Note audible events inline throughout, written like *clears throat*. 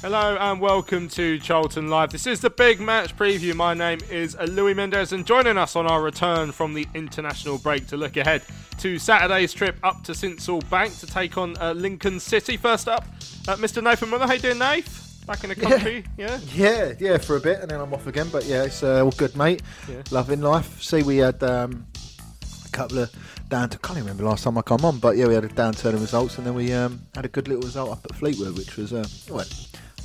Hello and welcome to Charlton Live. This is the big match preview. My name is Louis Mendez, and joining us on our return from the international break to look ahead to Saturday's trip up to Sincil Bank to take on uh, Lincoln City. First up, uh, Mr. Nathan Miller. How you doing, Nath? Back in the country, yeah? Yeah, yeah, for a bit, and then I'm off again. But yeah, it's uh, all good, mate. Yeah. Loving life. See, we had um, a couple of down. To, can't even remember last time I come on, but yeah, we had a downturn in results, and then we um, had a good little result up at Fleetwood, which was uh, well,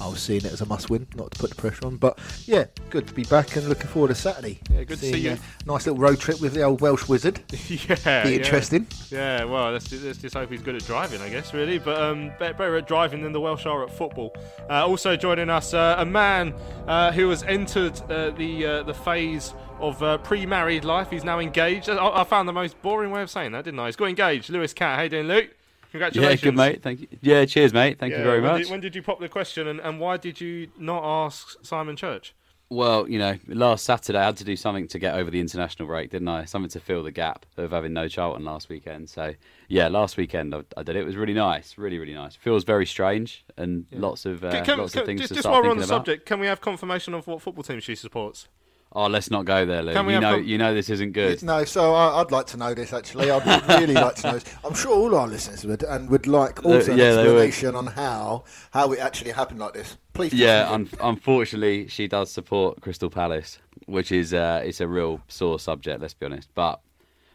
I was seeing it as a must-win, not to put the pressure on. But yeah, good to be back and looking forward to Saturday. Yeah, good to see you. nice little road trip with the old Welsh wizard. *laughs* yeah, Be interesting. Yeah, well, let's, let's just hope he's good at driving, I guess, really. But um, better at driving than the Welsh are at football. Uh, also joining us, uh, a man uh, who has entered uh, the uh, the phase of uh, pre-married life. He's now engaged. I, I found the most boring way of saying that, didn't I? He's got engaged. Lewis Cat, how you doing, Luke? Yeah, Congratulations. good mate. Thank you. Yeah, cheers, mate. Thank Yeah, you very when much. Did, when did you pop the question, and, and why did you not ask Simon Church? Well, you know, last Saturday I had to do something to get over the international break, didn't I? Something to fill the gap of having no Charlton last weekend. So, yeah, last weekend I, I did it. It was really nice, really, really nice. Feels very strange and lots of uh, Can- can- lots of things just to just while we're on the about. subject, can we have confirmation of what football team she supports? Oh, let's not go there, Lou. You know, you know this isn't good. No, so I, I'd like to know this actually. I'd really like to know this. I'm sure all our listeners would, and would like also an yeah, would. explanation on how how it actually happened like this. Please. Yeah, un- unfortunately, she does support Crystal Palace, which is uh, it's a real sore subject. Let's be honest, but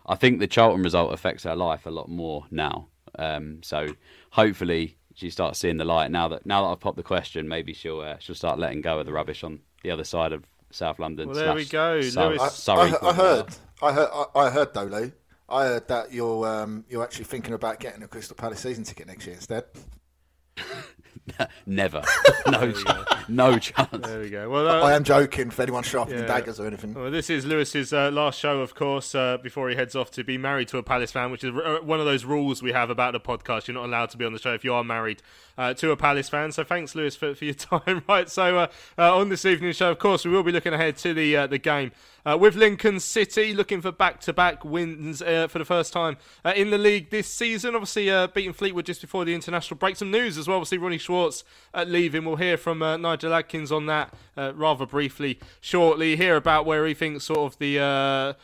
I think the Charlton result affects her life a lot more now. Um, so hopefully, she starts seeing the light now that now that I've popped the question. Maybe she'll uh, she'll start letting go of the rubbish on the other side of South London. Well, there we go, Sur- Lewis. I, Surrey, I, I heard, I heard, I, I heard though, Lou. I heard that you're um, you're actually thinking about getting a Crystal Palace season ticket next year instead. *laughs* Never, *laughs* no, chance. no chance. There we go. Well, uh, I am joking. For anyone sharpening yeah. daggers or anything. Well, this is Lewis's uh, last show, of course, uh, before he heads off to be married to a Palace fan, which is uh, one of those rules we have about the podcast. You're not allowed to be on the show if you are married uh, to a Palace fan. So thanks, Lewis, for, for your *laughs* time. right. So uh, uh, on this evening's show, of course, we will be looking ahead to the uh, the game. Uh, with Lincoln City looking for back-to-back wins for the first time in the league this season. Obviously, beating Fleetwood just before the international break. Some news as well. Obviously, Ronnie Schwartz leaving. We'll hear from Nigel Adkins on that rather briefly shortly. Hear about where he thinks sort of the.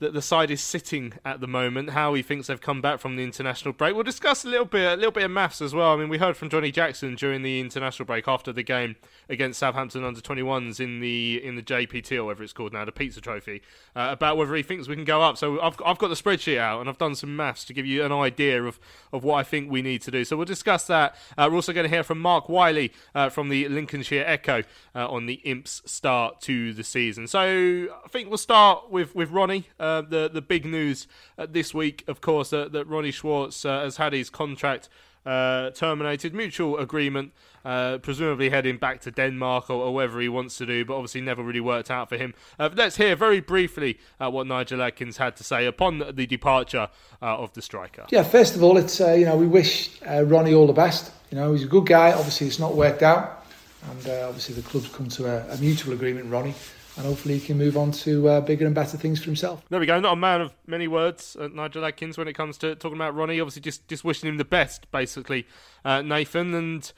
That the side is sitting at the moment, how he thinks they've come back from the international break. We'll discuss a little bit, a little bit of maths as well. I mean, we heard from Johnny Jackson during the international break after the game against Southampton under 21s in the in the JPT or whatever it's called now, the Pizza Trophy, uh, about whether he thinks we can go up. So I've I've got the spreadsheet out and I've done some maths to give you an idea of of what I think we need to do. So we'll discuss that. Uh, we're also going to hear from Mark Wiley uh, from the Lincolnshire Echo uh, on the Imps start to the season. So I think we'll start with with Ronnie. Uh, the the big news this week, of course, that Ronnie Schwartz has had his contract uh, terminated, mutual agreement, uh, presumably heading back to Denmark or, or wherever he wants to do, but obviously never really worked out for him. Uh, let's hear very briefly uh, what Nigel Adkins had to say upon the departure uh, of the striker. Yeah, first of all, it's you know we wish Ronnie all the best. You know he's a good guy. Obviously, it's not worked out, and obviously the club's come to a, a mutual agreement, Ronnie, and hopefully he can move on to uh, bigger and better things for himself. There we go. Not a man of many words, uh, Nigel Adkins, when it comes to talking about Ronnie. Obviously, just just wishing him the best, basically, uh, Nathan. And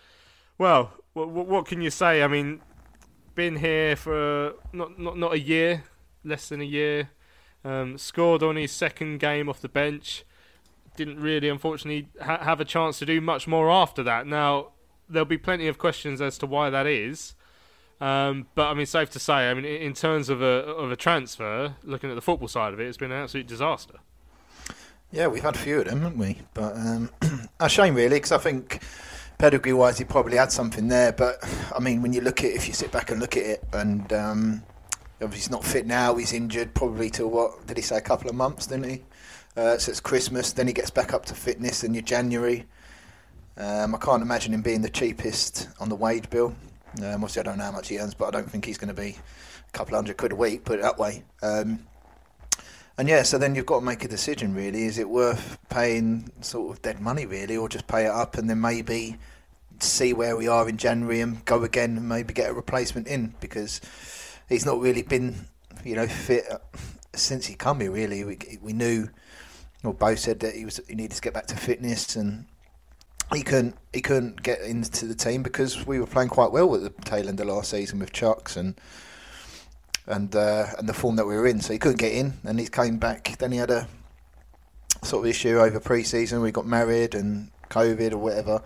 well, what, what can you say? I mean, been here for not not not a year, less than a year. Um, scored on his second game off the bench. Didn't really, unfortunately, ha- have a chance to do much more after that. Now, there'll be plenty of questions as to why that is. Um, but I mean, safe to say, I mean, in terms of a of a transfer, looking at the football side of it, it's been an absolute disaster. Yeah, we've had a few of them, haven't we? But um, *clears throat* a shame, really, because I think pedigree wise, he probably had something there. But I mean, when you look at it, if you sit back and look at it, and um, obviously he's not fit now, he's injured probably till what did he say, a couple of months, didn't he? Uh, so it's Christmas, then he gets back up to fitness in your January. Um, I can't imagine him being the cheapest on the wage bill. Um, obviously, I don't know how much he earns, but I don't think he's going to be a couple hundred quid a week, put it that way. Um, and yeah, so then you've got to make a decision really. Is it worth paying sort of dead money really, or just pay it up and then maybe see where we are in January and go again and maybe get a replacement in? Because he's not really been, you know, fit since he come here really. We, we knew, or both said that he was he needed to get back to fitness and he couldn't he couldn't get into the team because we were playing quite well at the tail end of last season with Chuks and and uh, and the form that we were in, so he couldn't get in, and he came back. Then he had a sort of issue over pre-season. We got married and COVID or whatever,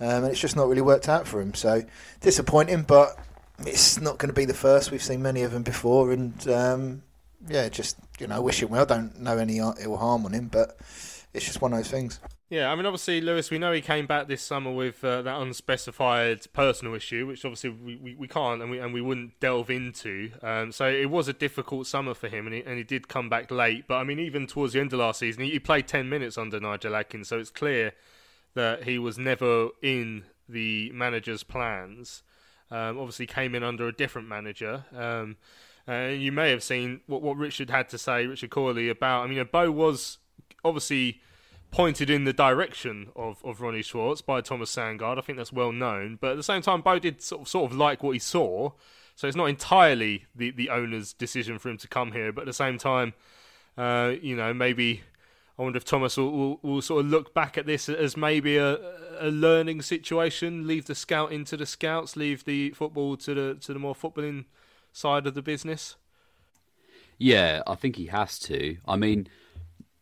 um, and it's just not really worked out for him. So disappointing, but it's not going to be the first. We've seen many of them before, and um, yeah, just you know, wish him well. Don't know any ill harm on him, but it's just one of those things. Yeah, I mean, obviously, Lewis, we know he came back this summer with uh, that unspecified personal issue, which obviously we, we, we, can't and we, and we wouldn't delve into. Um, so it was a difficult summer for him, and he, and he did come back late. But I mean, even towards the end of last season, he, he played 10 minutes under Nigel Adkins, so it's clear that he was never in the manager's plans. Um, obviously, came in under a different manager. Um, and you may have seen what, what Richard had to say, Richard Cawley, about. I mean, Bo was obviously pointed in the direction of, of Ronnie Schwartz by Thomas Sandgaard. I think that's well known. But at the same time, Bo did sort of, sort of like what he saw. So it's not entirely the, the owner's decision for him to come here. But at the same time, uh, you know, maybe I wonder if Thomas will, will, will, sort of look back at this as maybe a, a learning situation. Leave the scout into the scouts. Leave the football to the to the more footballing side of the business. Yeah, I think he has to. I mean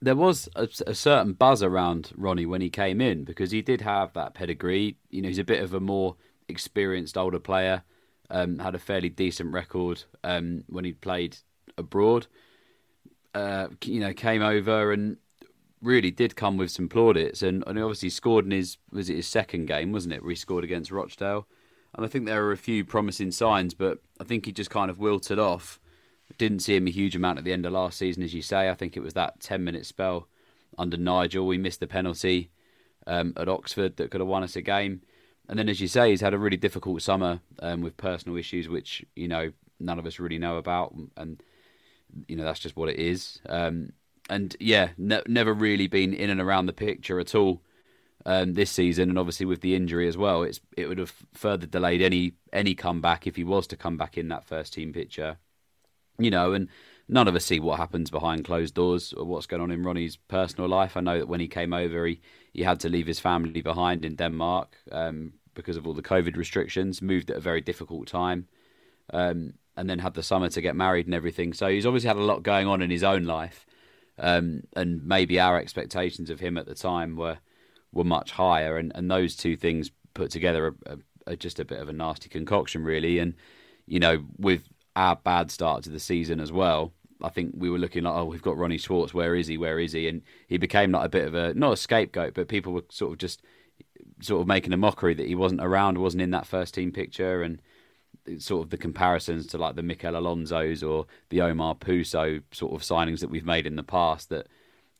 there was a, a, certain buzz around Ronnie when he came in because he did have that pedigree. You know, he's a bit of a more experienced older player. Um, had a fairly decent record um, when he played abroad. Uh, you know, came over and really did come with some plaudits, and, and obviously scored in his was it his second game, wasn't it? Where he scored against Rochdale, and I think there were a few promising signs, but I think he just kind of wilted off didn't see him a huge amount at the end of last season, as you say. I think it was that 10 minute spell under Nigel. We missed the penalty um, at Oxford that could have won us a game. And then, as you say, he's had a really difficult summer um, with personal issues, which, you know, none of us really know about. And, you know, that's just what it is. Um, and yeah, ne- never really been in and around the picture at all um, this season. And obviously, with the injury as well, it's it would have further delayed any any comeback if he was to come back in that first team picture you know, and none of us see what happens behind closed doors or what's going on in Ronnie's personal life. I know that when he came over, he, he had to leave his family behind in Denmark um, because of all the COVID restrictions, moved at a very difficult time, um, and then had the summer to get married and everything. So he's obviously had a lot going on in his own life. Um, and maybe our expectations of him at the time were were much higher, and, and those two things put together are, are, are just a bit of a nasty concoction, really. And you know, with our bad start to the season as well. I think we were looking like, oh, we've got Ronnie Schwartz. Where is he? Where is he? And he became like a bit of a not a scapegoat, but people were sort of just sort of making a mockery that he wasn't around, wasn't in that first team picture, and sort of the comparisons to like the Mikel Alonso's or the Omar Pouso sort of signings that we've made in the past that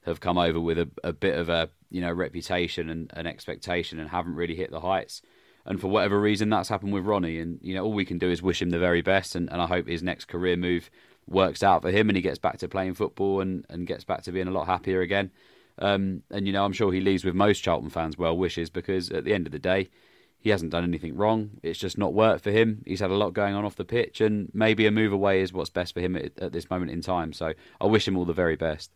have come over with a, a bit of a you know reputation and an expectation and haven't really hit the heights and for whatever reason that's happened with Ronnie. And you know all we can do is wish him the very best. And, and I hope his next career move works out for him and he gets back to playing football and, and gets back to being a lot happier again. Um, and you know I'm sure he leaves with most Charlton fans well wishes because at the end of the day he hasn't done anything wrong. It's just not worked for him. He's had a lot going on off the pitch and maybe a move away is what's best for him at, at this moment in time. So I wish him all the very best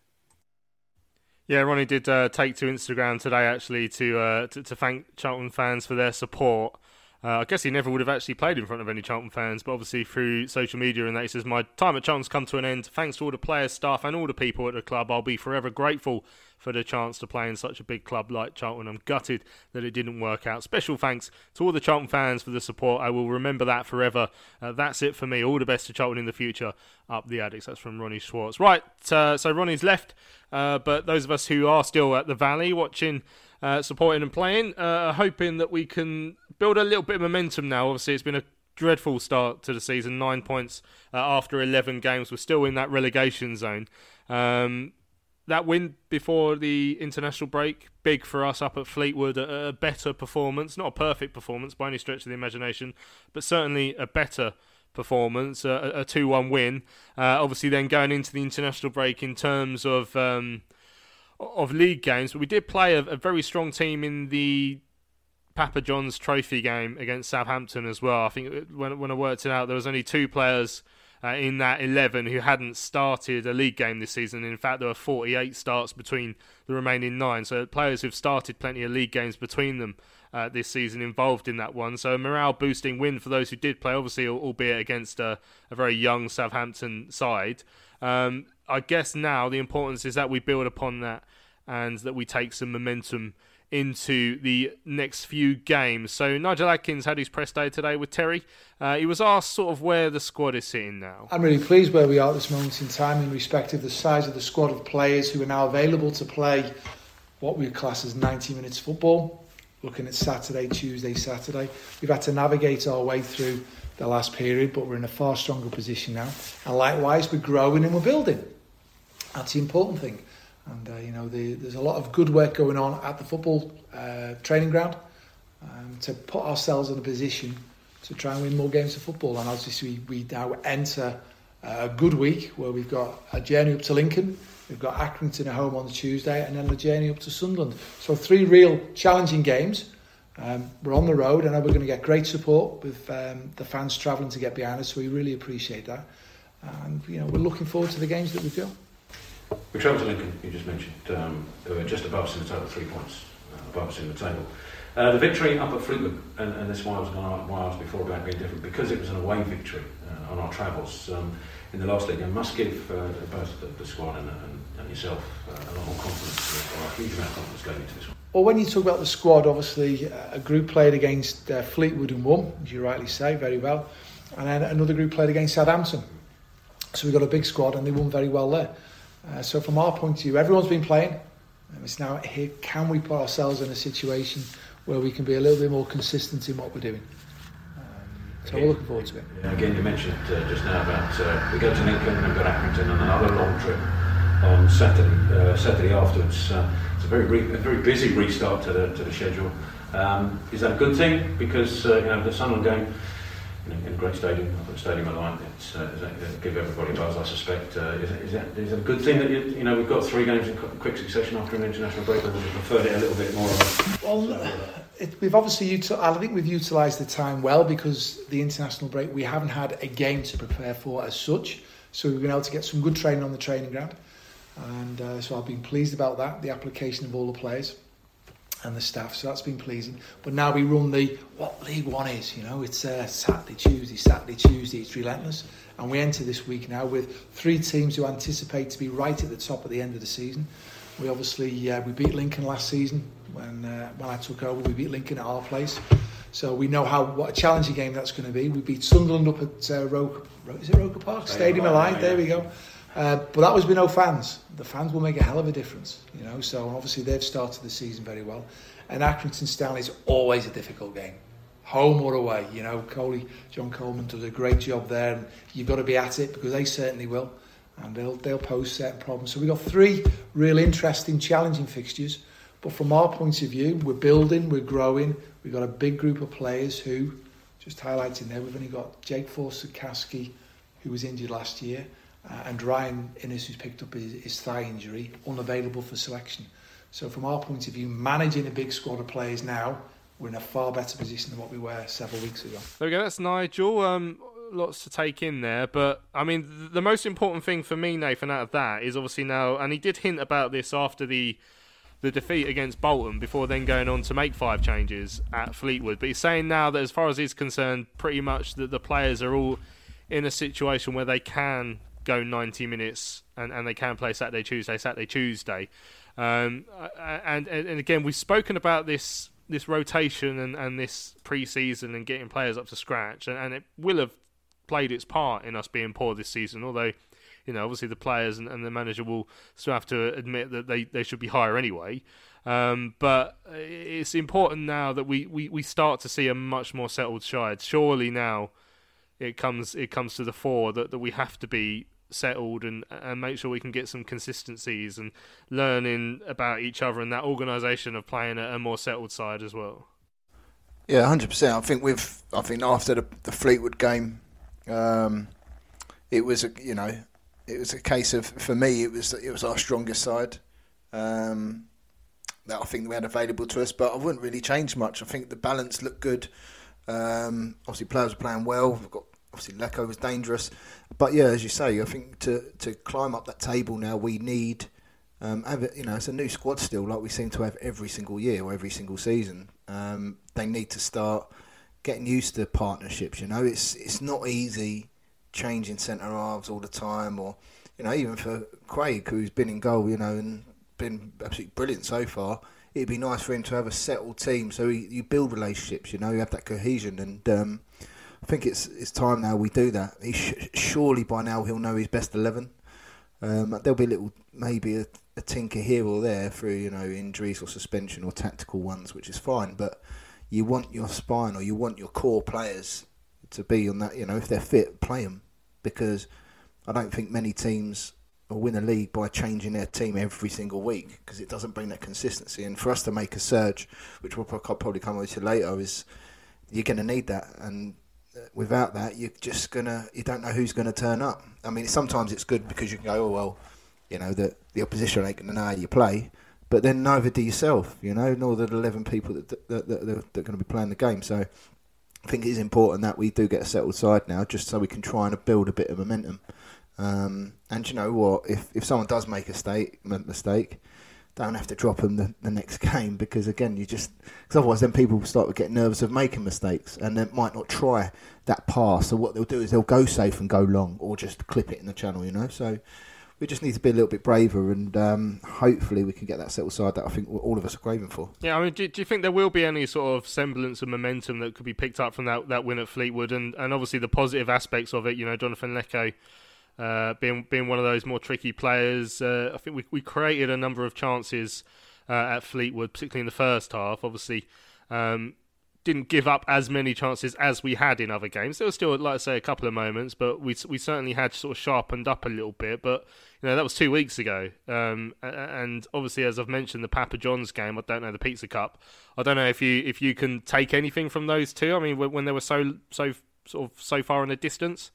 yeah, Ronnie did uh, take to Instagram today actually to, uh, to, to thank Charlton fans for their support. Uh, I guess he never would have actually played in front of any Charlton fans, but obviously through social media and that, he says, My time at Charlton's come to an end. Thanks to all the players, staff, and all the people at the club. I'll be forever grateful for the chance to play in such a big club like Charlton. I'm gutted that it didn't work out. Special thanks to all the Charlton fans for the support. I will remember that forever. Uh, that's it for me. All the best to Charlton in the future. Up the Addicks. That's from Ronnie Schwartz. Right, uh, so Ronnie's left, uh, but those of us who are still at the Valley watching uh, supporting and playing. Uh, hoping that we can build a little bit of momentum now. Obviously, it's been a dreadful start to the season. Nine points uh, after 11 games. We're still in that relegation zone. Um, that win before the international break, big for us up at Fleetwood. A, a, better performance, not a perfect performance by any stretch of the imagination, but certainly a better performance, a 2 1 win. Uh, obviously, then going into the international break in terms of. Um, of league games, but we did play a, a very strong team in the Papa John's Trophy game against Southampton as well. I think when when I worked it out, there was only two players uh, in that 11 who hadn't started a league game this season. In fact, there were 48 starts between the remaining nine. So players who've started plenty of league games between them uh, this season involved in that one. So a morale boosting win for those who did play, obviously, albeit against a, a very young Southampton side. Um, I guess now the importance is that we build upon that and that we take some momentum into the next few games. So Nigel Adkins had his press day today with Terry. Uh, he was asked sort of where the squad is sitting now. I'm really pleased where we are at this moment in time in respect of the size of the squad of players who are now available to play what we class as 90 minutes football. Looking at Saturday, Tuesday, Saturday, we've had to navigate our way through the last period, but we're in a far stronger position now. And likewise, we're growing and we're building. That's the important thing. And, uh, you know, the, there's a lot of good work going on at the football uh, training ground um, to put ourselves in a position to try and win more games of football. And obviously, we, we now enter a good week where we've got a journey up to Lincoln, we've got Accrington at home on the Tuesday, and then the journey up to Sunderland. So, three real challenging games. Um, we're on the road, and we're going to get great support with um, the fans travelling to get behind us. So, we really appreciate that. And, you know, we're looking forward to the games that we've got. We travelled to Lincoln, you just mentioned. Um, were just above us in the table, three points uh, above us in the table. Uh, the victory up at Fleetwood, and, and this is why I was going to why was before about being different, because it was an away victory uh, on our travels um, in the last league, and must give uh, both the, the squad and, and, and yourself uh, a lot more confidence, or a huge amount of confidence going into this one. Well, when you talk about the squad, obviously uh, a group played against uh, Fleetwood and won, as you rightly say, very well, and then another group played against Southampton. So we got a big squad, and they won very well there. Uh, so from our point of view, everyone's been playing. Um, it's now here, can we put ourselves in a situation where we can be a little bit more consistent in what we're doing? Um, so we're looking forward to it. Again, you mentioned uh, just now about uh, we go to Lincoln and we've got Accrington and another long trip on Saturday. Uh, Saturday afterwards. Uh, it's a very re- a very busy restart to the to the schedule. Um, is that a good thing? Because you know the Sunderland game in, a great stadium, I've got stadium I like. It's uh, give everybody a buzz, I suspect. Uh, is, is, it, is it a good thing that you, you know we've got three games in quick succession after an international break, or would you preferred it a little bit more? Well, it, we've obviously util- I think we've utilised the time well because the international break we haven't had a game to prepare for as such, so we've been able to get some good training on the training ground, and uh, so I've been pleased about that. The application of all the players and the staff. So that's been pleasing. But now we run the what League One is. You know, it's uh, Saturday, Tuesday, Saturday, Tuesday. It's relentless, and we enter this week now with three teams who anticipate to be right at the top at the end of the season. We obviously uh, we beat Lincoln last season when uh, when I took over. We beat Lincoln at our place. So we know how what a challenging game that's going to be. We beat Sunderland up at uh, Roker, is it Roker Park Stadium, Stadium of Light? There we go. Uh, but that was with no fans. The fans will make a hell of a difference, you know. So obviously they've started the season very well. And Accrington Stanley is always a difficult game, home or away. You know, Coley, John Coleman does a great job there, and you've got to be at it because they certainly will, and they'll they'll pose certain problems. So we've got three real interesting, challenging fixtures. But from our point of view, we're building, we're growing. We've got a big group of players who, just highlighting there, we've only got Jake Forster-Caskey, who was injured last year uh, and Ryan Inniss, who's picked up his, his thigh injury, unavailable for selection. So, from our point of view, managing a big squad of players now, we're in a far better position than what we were several weeks ago. There we go. That's Nigel. Um, lots to take in there, but I mean, the most important thing for me, Nathan, out of that is obviously now, and he did hint about this after the the defeat against Bolton before then going on to make five changes at Fleetwood. But he's saying now that as far as he's concerned, pretty much that the players are all in a situation where they can go 90 minutes and, and they can play Saturday, Tuesday, Saturday, Tuesday. Um, and, and, again, we've spoken about this this rotation and, and this pre-season and getting players up to scratch, and, and it will have played its part in us being poor this season. Although, you know, obviously the players and, and the manager will still have to admit that they, they should be higher anyway. Um, but it's important now that we, we, we start to see a much more settled side. Surely now it comes it comes to the fore that, that we have to be settled and and make sure we can get some consistencies and learning about each other and that organisation of playing a, a, more settled side as well. Yeah, hundred percent. I think with I think after the, the Fleetwood game, um, it was a you know it was a case of for me it was it was our strongest side. Um, that I think we had available to us, but I wouldn't really change much. I think the balance looked good. Um, obviously, players were playing well. We've got obviously Leko was dangerous, but yeah, as you say, I think to to climb up that table now, we need. Um, have you know, it's a new squad still, like we seem to have every single year or every single season. Um, they need to start getting used to partnerships. You know, it's it's not easy changing centre halves all the time, or you know, even for Craig, who's been in goal, you know, and been absolutely brilliant so far. It'd be nice for him to have a settled team, so he, you build relationships. You know, you have that cohesion, and um, I think it's it's time now we do that. Sh- surely by now he'll know his best eleven. Um, there'll be a little maybe a, a, tinker here or there through you know injuries or suspension or tactical ones, which is fine. But you want your spine or you want your core players to be on that. You know, if they're fit, play them because I don't think many teams will win a league by changing their team every single week because it doesn't bring that consistency. And for us to make a surge, which we'll probably come on to later, is you're going to need that and without that, you're just gonna you don't know who's gonna turn up. I mean, sometimes it's good because you can go, oh well, you know the the opposition ain't gonna know how you play, but then neither do yourself, you know, nor the eleven people that that, that, that, that are going to be playing the game. So I think it is important that we do get a settled side now, just so we can try and build a bit of momentum. Um, and you know what, if if someone does make a mistake, mistake don't have to drop them the, the next *laughs* game because again you just because otherwise then people start to get nervous of making mistakes and they might not try that pass so what they'll do is they'll go safe and go long or just clip it in the channel you know so we just need to be a little bit braver and um, hopefully we can get that settled side that I think all of us are craving for. Yeah, I mean, do, do, you think there will be any sort of semblance of momentum that could be picked up from that, that win at Fleetwood and, and obviously the positive aspects of it? You know, Jonathan Leko uh, being being one of those more tricky players. Uh, I think we we created a number of chances uh, at Fleetwood, particularly in the first half. Obviously, um, didn't give up as many chances as we had in other games. There was still, like I say, a couple of moments, but we we certainly had sort of sharpened up a little bit. But you know that was two weeks ago, um, and obviously, as I've mentioned, the Papa John's game. I don't know the Pizza Cup. I don't know if you if you can take anything from those two. I mean, when they were so so sort of so far in the distance.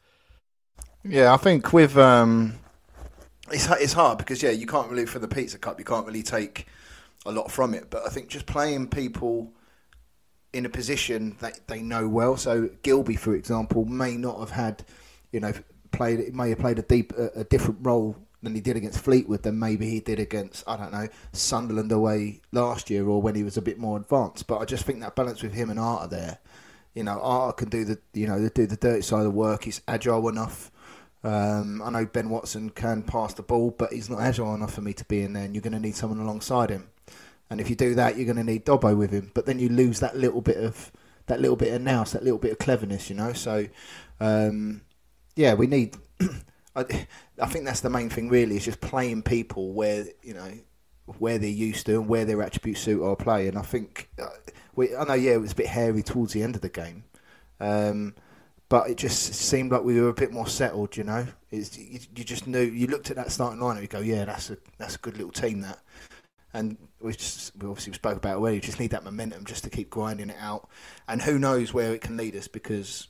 Yeah, I think with um, it's it's hard because yeah, you can't really for the Pizza Cup, you can't really take a lot from it. But I think just playing people in a position that they know well. So Gilbey, for example, may not have had, you know, played. May have played a deep, a, a different role than he did against Fleetwood than maybe he did against I don't know Sunderland away last year or when he was a bit more advanced. But I just think that balance with him and Arter there, you know, Arter can do the you know do the dirty side of the work. He's agile enough. Um, I know Ben Watson can pass the ball, but he's not agile enough for me to be in there. And you're going to need someone alongside him. And if you do that, you're going to need Dobbo with him. But then you lose that little bit of that little bit of nous, that little bit of cleverness, you know. So, um, yeah, we need. *clears throat* I, I think that's the main thing, really, is just playing people where you know where they're used to and where their attributes suit our play. And I think uh, we, I know, yeah, it was a bit hairy towards the end of the game. Um, but it just seemed like we were a bit more settled. You know, it's, you, you, just knew you looked at that starting line and you go, yeah, that's a that's a good little team that. And we just we obviously spoke about it where you just need that momentum just to keep grinding it out, and who knows where it can lead us because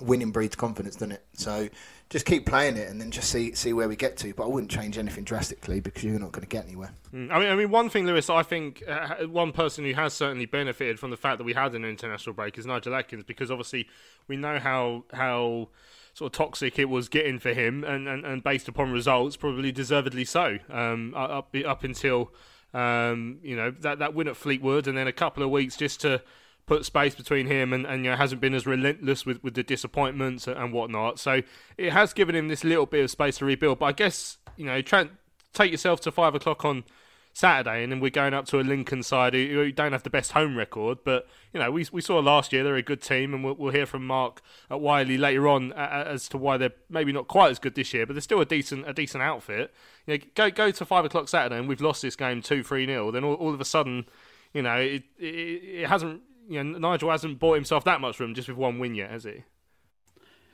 winning breeds confidence, doesn't it? So just keep playing it and then just see see where we get to. But I wouldn't change anything drastically because you're not going to get anywhere. Mm. I mean, I mean, one thing, Lewis, I think uh, one person who has certainly benefited from the fact that we had an international break is Nigel Adkins because obviously we know how how sort of toxic it was getting for him, and, and, and based upon results, probably deservedly so. Um, up up until Um, you know that that win at Fleetwood, and then a couple of weeks just to put space between him and, and you know, hasn't been as relentless with, with the disappointments and whatnot. So it has given him this little bit of space to rebuild. But I guess you know, try take yourself to five o'clock on Saturday, and then we're going up to a Lincoln side who, don't have the best home record, but you know we we saw last year they're a good team, and we'll, we'll hear from Mark at Wiley later on as to why they're maybe not quite as good this year, but they're still a decent a decent outfit. You know, go go to five o'clock Saturday, and we've lost this game two three nil. Then all, all, of a sudden, you know, it, it, it hasn't. You know, Nigel hasn't bought himself that much room just with one win yet, has he?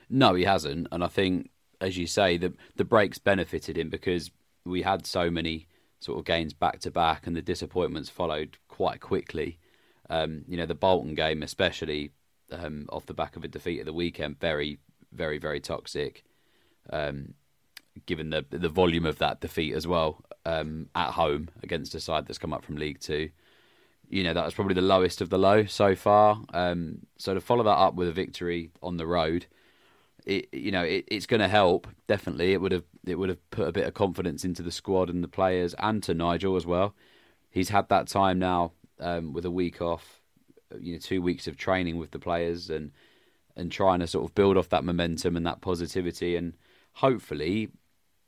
No, he hasn't, and I think, as you say, the the breaks benefited him because we had so many sort of gains back to back, and the disappointments followed quite quickly. Um, you know, the Bolton game, especially um, off the back of a defeat at the weekend, very, very, very toxic. Um, given the the volume of that defeat as well um, at home against a side that's come up from League Two, you know that was probably the lowest of the low so far. Um, so to follow that up with a victory on the road, it you know it, it's going to help definitely. It would have it would have put a bit of confidence into the squad and the players and to Nigel as well. He's had that time now um, with a week off, you know, two weeks of training with the players and and trying to sort of build off that momentum and that positivity and hopefully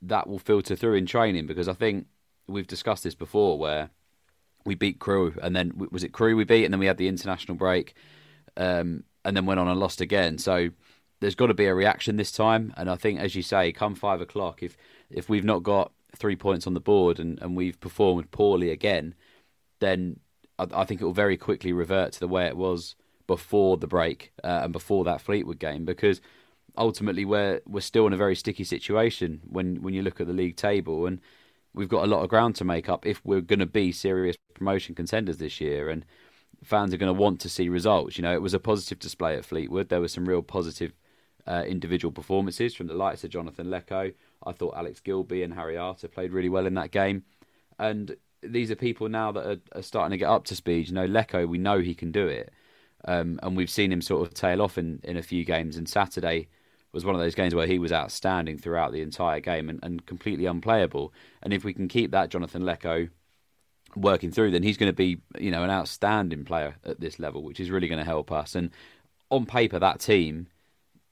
that will filter through in training because I think we've discussed this before where we beat Crewe, and then was it Crewe we beat and then we had the international break um, and then went on and lost again. So there's got to be a reaction this time. And I think, as you say, come five o'clock, if if we've not got three points on the board and, and we've performed poorly again, then I, I think it will very quickly revert to the way it was before the break uh, and before that Fleetwood game because ultimately we're we're still in a very sticky situation when when you look at the league table and we've got a lot of ground to make up if we're going to be serious promotion contenders this year and fans are going to want to see results you know it was a positive display at Fleetwood there were some real positive uh, individual performances from the likes of Jonathan Leko. I thought Alex Gilbey and Harry Arter played really well in that game. And these are people now that are, are starting to get up to speed. You know, Leko, we know he can do it. Um, and we've seen him sort of tail off in, in a few games. And Saturday was one of those games where he was outstanding throughout the entire game and, and completely unplayable. And if we can keep that Jonathan Leko working through, then he's going to be, you know, an outstanding player at this level, which is really going to help us. And on paper, that team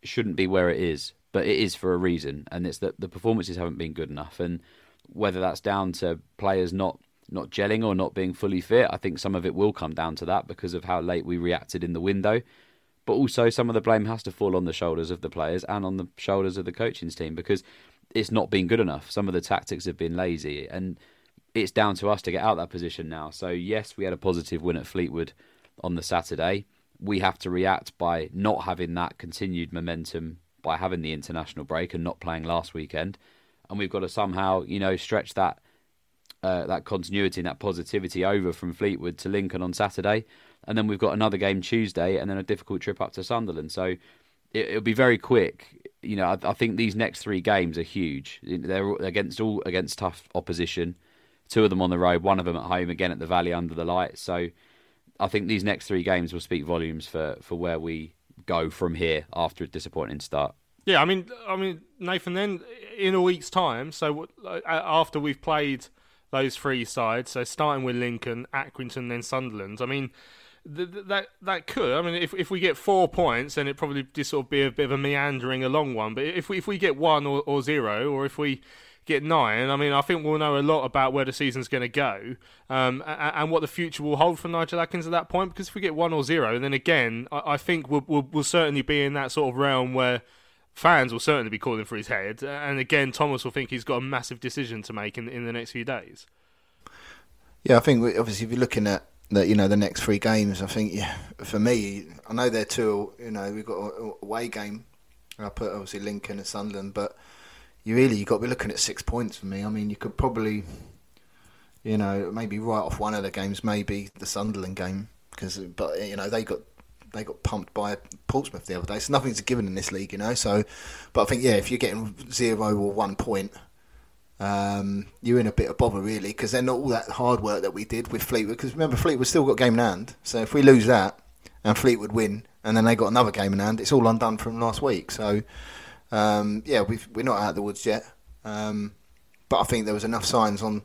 shouldn't be where it is, but it is for a reason, and it's that the performances haven't been good enough. And whether that's down to players not not gelling or not being fully fit, I think some of it will come down to that because of how late we reacted in the window. But also, some of the blame has to fall on the shoulders of the players and on the shoulders of the coaching team because it's not been good enough. Some of the tactics have been lazy, and it's down to us to get out that position now. So yes, we had a positive win at Fleetwood on the Saturday we have to react by not having that continued momentum by having the international break and not playing last weekend, and we've got to somehow you know stretch that uh, that continuity and that positivity over from Fleetwood to Lincoln on Saturday, and then we've got another game Tuesday, and then a difficult trip up to Sunderland. So it, will be very quick. You know, I, I, think these next three games are huge. They're against all against tough opposition. Two of them on the road, one of them at home again at the Valley under the lights. So I think these next three games will speak volumes for, for where we go from here after a disappointing start. Yeah, I mean, I mean, Nathan. Then in a week's time, so uh, after we've played those three sides, so starting with Lincoln, Accrington, then Sunderland. I mean, that that could. I mean, if if we get four points, then it probably just sort of be a bit of a meandering along one. But if we if we get one or, or zero, or if we get nine, I mean, I think we'll know a lot about where the season's going to go um, and, and, what the future will hold for Nigel Adkins at that point. Because if we get one or zero, then again, I, I think we'll, we'll, we'll certainly be in that sort of realm where fans will certainly be calling for his head. And again, Thomas will think he's got a massive decision to make in, in the next few days. Yeah, I think obviously if you're looking at the you know the next three games, I think yeah, for me, I know they're two. You know, we've got a away game. I put obviously Lincoln and Sunderland, but you really you got to be looking at six points for me. I mean, you could probably, you know, maybe write off one of the games, maybe the Sunderland game, because but you know they got they got pumped by Portsmouth the other day, so nothing's given in this league, you know. So, but I think yeah, if you're getting zero or one point, um, you're in a bit of bother really, because they're not all that hard work that we did with Fleetwood. Because remember, Fleetwood still got game in hand, so if we lose that and Fleetwood win, and then they got another game in hand, it's all undone from last week. So. Um, yeah, we are not out of the woods yet, um, but I think there was enough signs on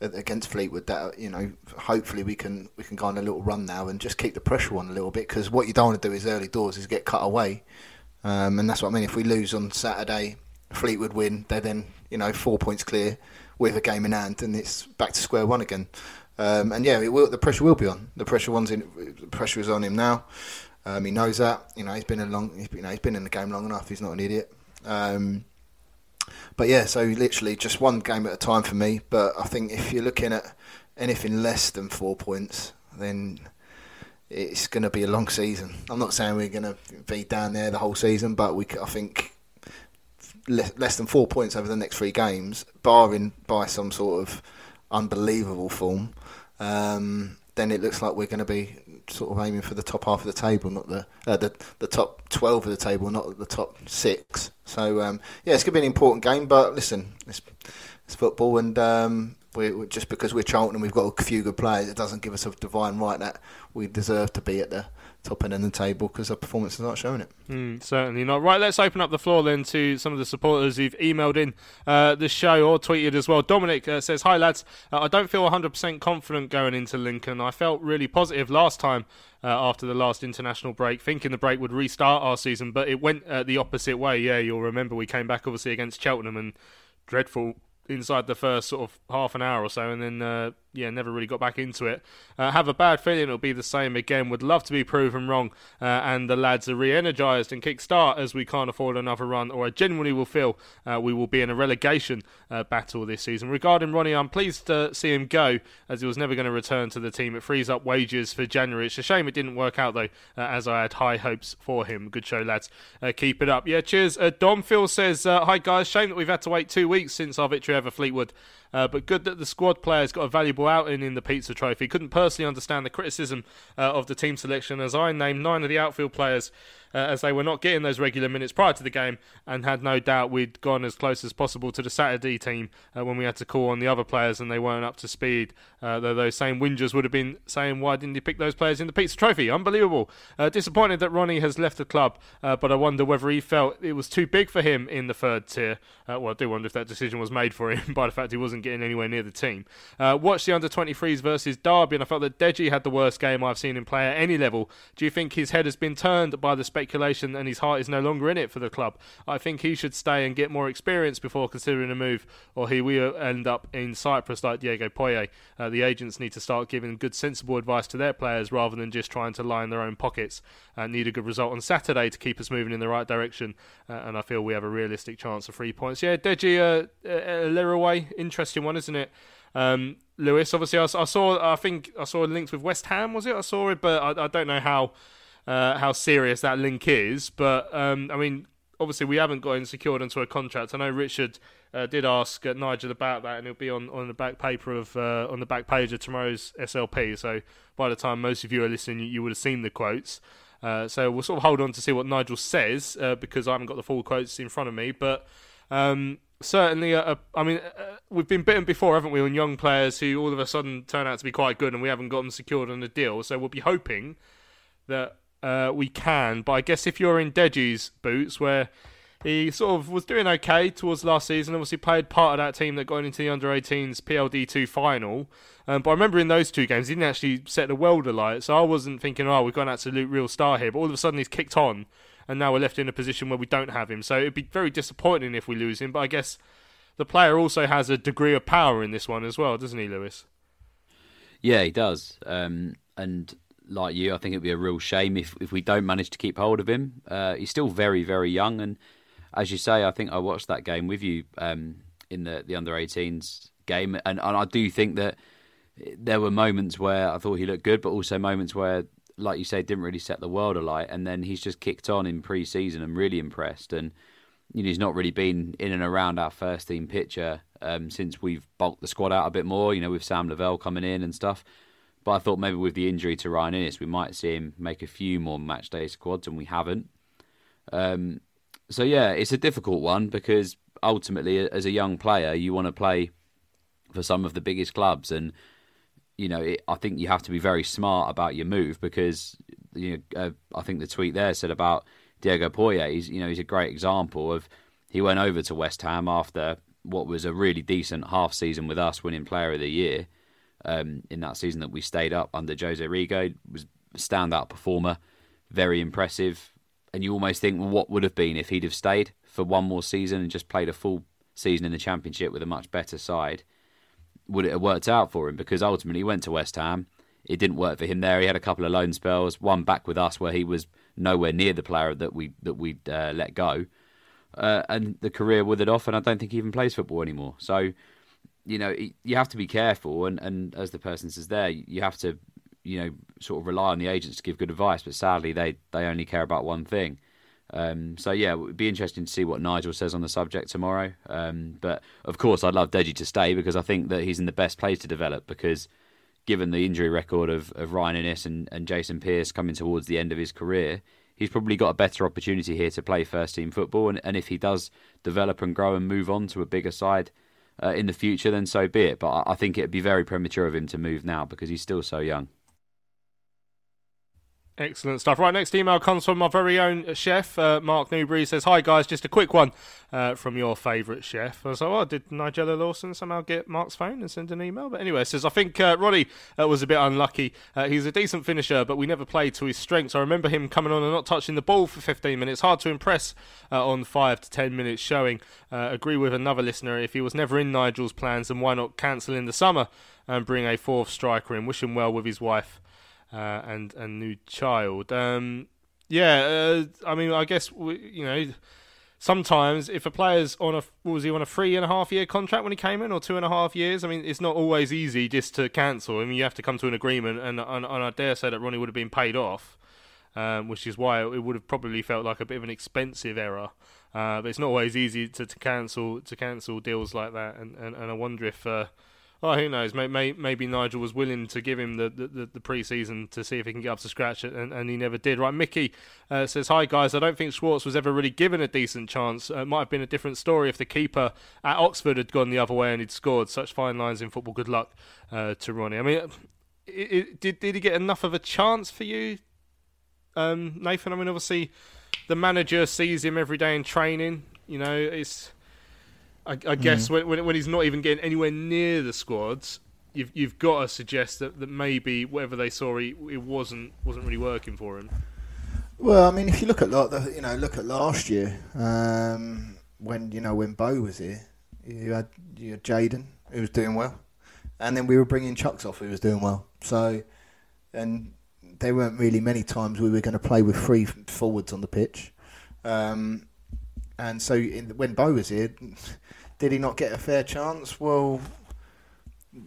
against Fleetwood that you know hopefully we can we can go on a little run now and just keep the pressure on a little bit because what you don't want to do is early doors is get cut away, um, and that's what I mean. If we lose on Saturday, Fleetwood win, they're then you know four points clear with a game in hand, and it's back to square one again. Um, and yeah, will, the pressure will be on. The pressure one's in. The pressure is on him now. Um, he knows that. You know, he's been a long. You know, he's been in the game long enough. He's not an idiot. Um, but yeah, so literally just one game at a time for me. But I think if you're looking at anything less than four points, then it's going to be a long season. I'm not saying we're going to be down there the whole season, but we, I think less, than four points over the next three games, barring by some sort of unbelievable form, um, then it looks like we're going to be sort of aiming for the top half of the table, not the uh, the, the top twelve of the table, not the top six. So um, yeah, it's going to be an important game. But listen, it's, it's football, and um, we just because we're Charlton and we've got a few good players, it doesn't give us a divine right that we deserve to be at the top end of the table because our performance is not showing it. Mm, certainly not. Right, let's open up the floor then to some of the supporters who've emailed in uh, the show or tweeted as well. Dominic uh, says, Hi lads, uh, I don't feel 100% confident going into Lincoln. I felt really positive last time. Uh, after the last international break, thinking the break would restart our season, but it went uh, the opposite way. Yeah, you'll remember we came back obviously against Cheltenham and dreadful inside the first sort of half an hour or so, and then uh, yeah, never really got back into it. Uh, have a bad feeling it'll be the same again. Would love to be proven wrong, uh, and the lads are re-energised and kick-start as we can't afford another run, or I genuinely will feel uh, we will be in a relegation uh, battle this season. Regarding Ronnie, I'm pleased to see him go, as he was never going to return to the team. It frees up wages for January. It's a shame it didn't work out though, uh, as I had high hopes for him. Good show, lads. Uh, keep it up. Yeah, cheers. Dom Phil says, "Hi guys, shame that we've had to wait two weeks since our victory over Fleetwood." But good that the squad players got a valuable outing in the Pizza Trophy. Couldn't personally understand the criticism uh, of the team selection as I named nine of the outfield players uh, as they were not getting those regular minutes prior to the game and had no doubt we'd gone as close as possible to the Saturday team uh, when we had to call on the other players and they weren't up to speed. Uh, though those same whingers would have been saying, why didn't you pick those players in the Pizza Trophy? Unbelievable. Uh, disappointed that Ronnie has left the club, uh, but I wonder whether he felt it was too big for him in the third tier. Uh, well, I do wonder if that decision was made for him *laughs* by the fact he wasn't getting anywhere near the team. watched the under 23s versus Derby and I felt that Deji had the worst game I've seen him play at any level. Do you think his head has been turned by the speculation and his heart is no longer in it for the club. I think he should stay and get more experience before considering a move, or he will end up in Cyprus like Diego Poyet. Uh, the agents need to start giving good, sensible advice to their players rather than just trying to line their own pockets. Uh, need a good result on Saturday to keep us moving in the right direction, uh, and I feel we have a realistic chance of three points. Yeah, Deji uh, uh, interesting one, isn't it? Um, Lewis, obviously, I, I, saw. I think I saw linked with West Ham. Was it? I saw it, but I, I don't know how uh, how serious that link is. But um, I mean, obviously, we haven't got him secured into a contract. I know Richard uh, did ask uh, Nigel about that, and it'll be on, on the back paper of uh, on the back page of tomorrow's SLP. So by the time most of you are listening, you, you would have seen the quotes. Uh, so we'll sort of hold on to see what Nigel says uh, because I haven't got the full quotes in front of me, but. Um, certainly, uh, I mean, we've been bitten before, haven't we, on young players who all of a sudden turn out to be quite good, and we haven't got them secured on a deal. So we'll be hoping that uh, we can. But I guess if you're in Deji's boots, where he sort of was doing okay towards last season, obviously played part of that team that got into the under 18s PLD2 final. Um, but I remember in those two games, he didn't actually set the world alight. So I wasn't thinking, oh, we've got an absolute real star here. But all of a sudden, he's kicked on, and now we're left in a position where we don't have him. So it'd be very disappointing if we lose him. But I guess the player also has a degree of power in this one as well, doesn't he, Lewis? Yeah, he does. Um, and like you, I think it'd be a real shame if, if we don't manage to keep hold of him. Uh, he's still very, very young, and as you say, I think I watched that game with you um, in the the under 18s game, and, and I do think that there were moments where I thought he looked good, but also moments where, like you say, didn't really set the world alight, and then he's just kicked on in pre-season and really impressed, and you know, he's not really been in and around our first team picture um, since we've bulked the squad out a bit more, you know, with Sam Lavelle coming in and stuff. But I thought maybe with the injury to Ryan Inniss, we might see him make a few more match day squads, and we haven't. Um, so yeah, it's a difficult one because ultimately, as a young player, you want to play for some of the biggest clubs, and you know, it, I think you have to be very smart about your move because you know, uh, I think the tweet there said about Diego Poyet. He's you know he's a great example of he went over to West Ham after what was a really decent half season with us, winning Player of the Year um, in that season that we stayed up under Jose Riga. Was a standout performer, very impressive. And you almost think, well, what would have been if he'd have stayed for one more season and just played a full season in the Championship with a much better side? Would it have worked out for him? Because ultimately he went to West Ham. It didn't work for him there. He had a couple of loan spells, one back with us where he was nowhere near the player that we that we uh, let go, uh, and the career withered off. And I don't think he even plays football anymore. So, you know, you have to be careful. And, and as the person says there, you have to, you know, sort of rely on the agents to give good advice. But sadly, they they only care about one thing. Um, so yeah, it would be interesting to see what Nigel says on the subject tomorrow. Um, but of course, I'd love Deji to stay because I think that he's in the best place to develop because given the injury record of, of Ryan Inniss and, and Jason Pearce coming towards the end of his career, he's probably got a better opportunity here to play first team football. And, and if he does develop and grow and move on to a bigger side uh, in the future, then so be it. But I, I think it'd be very premature of him to move now because he's still so young. Excellent stuff. Right, next email comes from my very own chef, uh, Mark Newbury. He says, Hi guys, just a quick one uh, from your favourite chef. I was like, Oh, did Nigella Lawson somehow get Mark's phone and send an email? But anyway, says, I think uh, Roddy uh, was a bit unlucky. Uh, he's a decent finisher, but we never played to his strengths. I remember him coming on and not touching the ball for 15 minutes. Hard to impress uh, on 5 to 10 minutes showing. agree with another listener. If he was never in Nigel's plans, then why not cancel in the summer and bring a fourth striker in? Wish him well with his wife uh, and and new child. Um, yeah, uh, I mean, I guess we, you know. Sometimes, if a player's on a was he on a three and a half year contract when he came in, or two and a half years? I mean, it's not always easy just to cancel. I mean, you have to come to an agreement, and and, and I dare say that Ronnie would have been paid off, um, which is why it would have probably felt like a bit of an expensive error. Uh, but it's not always easy to, to cancel to cancel deals like that, and and, and I wonder if. Uh, Oh, who knows? Maybe, maybe Nigel was willing to give him the, the, the pre-season to see if he can get up to scratch, and, and he never did. Right, Mickey uh, says, "Hi guys, I don't think Schwartz was ever really given a decent chance. Uh, it might have been a different story if the keeper at Oxford had gone the other way and he'd scored. Such fine lines in football. Good luck uh, to Ronnie. I mean, it, it, did did he get enough of a chance for you, um, Nathan? I mean, obviously, the manager sees him every day in training. You know, it's." I, I guess mm. when, when he's not even getting anywhere near the squads, you've you've got to suggest that, that maybe whatever they saw, he, it wasn't wasn't really working for him. Well, I mean, if you look at the, you know look at last year um, when you know when Bo was here, you had you had Jayden who was doing well, and then we were bringing Chuks off who was doing well. So, and there weren't really many times we were going to play with three forwards on the pitch. Um, and so in, when Bo was here, did he not get a fair chance? Well,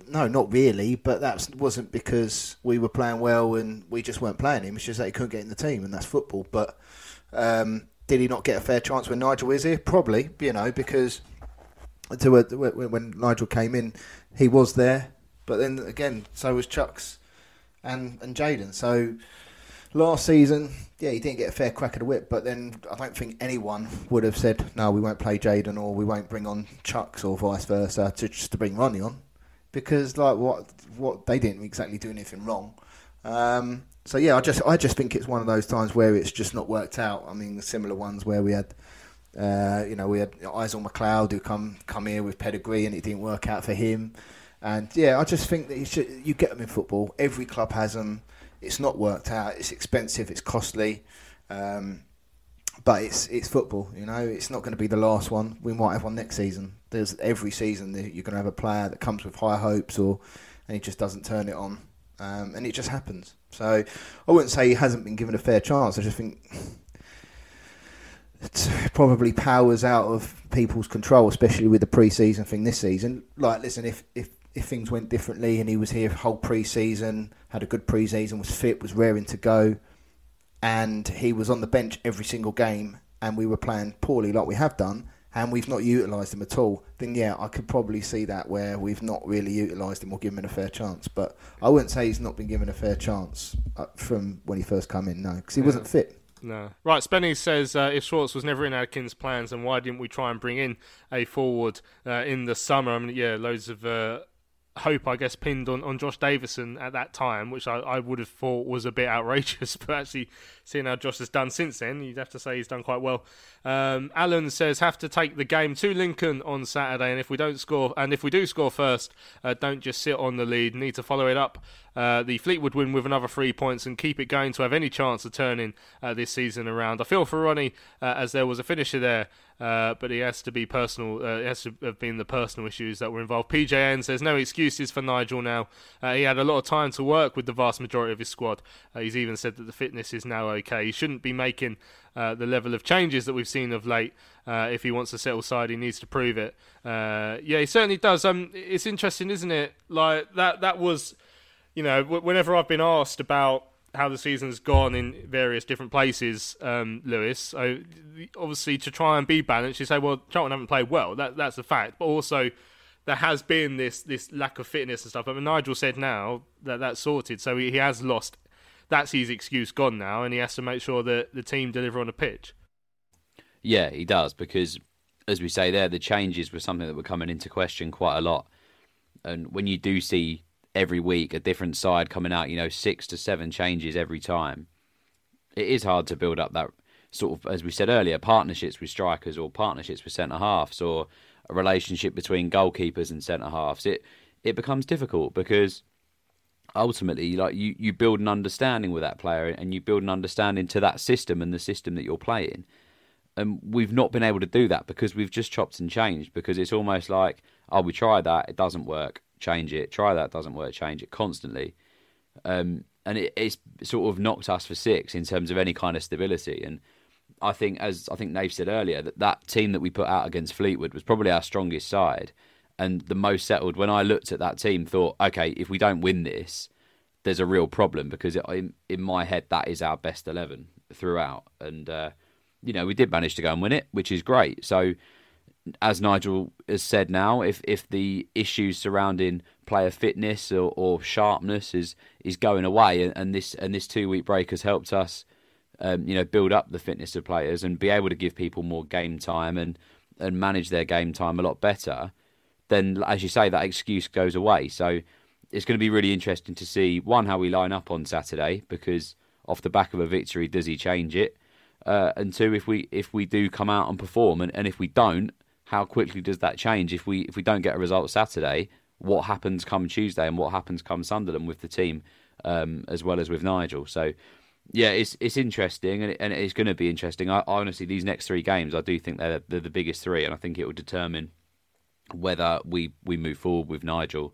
no, not really. But that wasn't because we were playing well and we just weren't playing him. It's just that he couldn't get in the team, and that's football. But um, did he not get a fair chance when Nigel was here? Probably, you know, because to when Nigel came in, he was there. But then again, so was Chuks and and Jayden. So last season, yeah, he didn't get a fair crack of the whip, but then I don't think anyone would have said, no, we won't play Jayden or we won't bring on Chuks or vice versa to just to bring Ronnie on. Because like what what they didn't exactly do anything wrong. Um, so yeah, I just I just think it's one of those times where it's just not worked out. I mean, similar ones where we had, uh, you know, we had Izale McLeod who come come here with pedigree and it didn't work out for him. And yeah, I just think that you, should, you get them in football. Every club has them. It's not worked out. It's expensive. It's costly. Um, but it's it's football, you know. It's not going to be the last one. We might have one next season. There's every season you're going to have a player that comes with high hopes, or and he just doesn't turn it on, um, and it just happens. So I wouldn't say he hasn't been given a fair chance. I just think it's probably powers out of people's control, especially with the pre-season thing this season. Like, listen, if if if things went differently and he was here whole pre-season, had a good pre-season, was fit, was raring to go, and he was on the bench every single game, and we were playing poorly like we have done, and we've not utilised him at all, then yeah, I could probably see that where we've not really utilised him or given him a fair chance. But I wouldn't say he's not been given a fair chance uh, from when he first came in, no, because he yeah. wasn't fit. No. Right, Spenny says uh, if Schwartz was never in Adkins' plans, then why didn't we try and bring in a forward uh, in the summer? I mean, yeah, loads of uh, hope, I guess, pinned on, on Josh Davison at that time, which I, I would have thought was a bit outrageous. *laughs* But actually, seeing how Josh has done since then, you'd have to say he's done quite well. Um, Alan says have to take the game to Lincoln on Saturday, and if we don't score, and if we do score first, uh, don't just sit on the lead. Need to follow it up. Uh, the Fleetwood win with another three points and keep it going to have any chance of turning uh, this season around. I feel for Ronnie uh, as there was a finisher there uh, but he has to be personal. Uh, it has to have been the personal issues that were involved. PJN says no excuses for Nigel now. Uh, he had a lot of time to work with the vast majority of his squad. Uh, he's even said that the fitness is now okay. He shouldn't be making uh, the level of changes that we've seen of late. Uh, if he wants to settle side, he needs to prove it. yeah, he certainly does. Um, it's interesting, isn't it? Like that. That was, you know, whenever I've been asked about how the season's gone in various different places, um, Lewis. Obviously, to try and be balanced, you say, well, Charlton haven't played well. That that's a fact. But also, there has been this this lack of fitness and stuff. I mean, Nigel said now that that's sorted, so he, he has lost. That's his excuse gone now, and he has to make sure that the team deliver on the pitch. Yeah, he does because, as we say there, the changes were something that were coming into question quite a lot. And when you do see every week a different side coming out, you know, six to seven changes every time. It is hard to build up that sort of, as we said earlier, partnerships with strikers or partnerships with centre halves or a relationship between goalkeepers and centre halves. It it becomes difficult because ultimately, like you, you build an understanding with that player and you build an understanding to that system and the system that you're playing. And we've not been able to do that because we've just chopped and changed because it's almost like, oh, we tried that, it doesn't work change it. Try that, doesn't work, change it constantly. Um, and it, it's sort of knocked us for six in terms of any kind of stability. And I think, as I think Nave said earlier, that that team that we put out against Fleetwood was probably our strongest side and the most settled. When I looked at that team, thought, okay, if we don't win this, there's a real problem because it, in, in my head that is our best eleven throughout. And uh, you know, we did manage to go and win it, which is great. So as Nigel has said now, if if the issues surrounding player fitness or, or sharpness is is going away, and, and this and this two week break has helped us, um, you know, build up the fitness of players and be able to give people more game time and and manage their game time a lot better, then as you say, that excuse goes away. So it's going to be really interesting to see one how we line up on Saturday because off the back of a victory, does he change it? Uh, and two, if we if we do come out and perform, and, and if we don't, how quickly does that change if we if we don't get a result Saturday? What happens come Tuesday, and what happens come Sunderland with the team, um, as well as with Nigel? So, yeah, it's it's interesting, and, it, and it's going to be interesting. I, honestly, these next three games, I do think they're they're the biggest three, and I think it will determine whether we we move forward with Nigel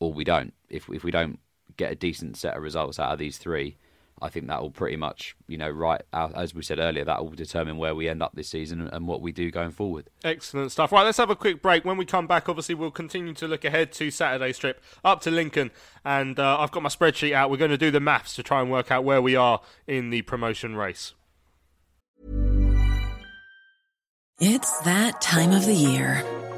or we don't. If if we don't get a decent set of results out of these three, I think that will pretty much, you know, right as we said earlier, that will determine where we end up this season and what we do going forward. Excellent stuff. Right, let's have a quick break. When we come back, obviously, we'll continue to look ahead to Saturday's trip up to Lincoln, and uh, I've got my spreadsheet out. We're going to do the maths to try and work out where we are in the promotion race. It's that time of the year.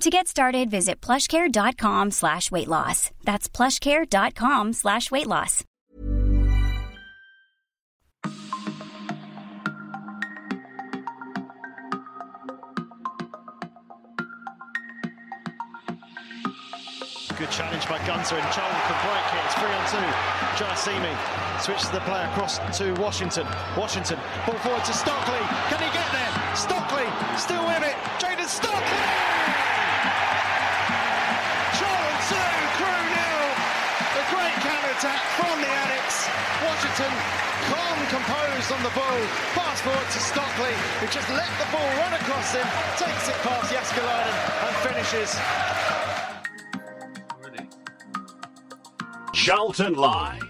To get started, visit plushcare.com slash weight loss. That's plushcare.com slash weight loss. Good challenge by Gunter and Joel can break it. It's three on two. Jaiyesimi switches the play across to Washington. Washington, ball forward to Stockley. Can he get there? Stockley still with it. Jayden Stockley! Attack from the Addicks. Washington Southampton calm, composed on the ball. Pass forward to Stockley, who just let the ball run across him, takes it past Jaskalainen and finishes. Charlton Live.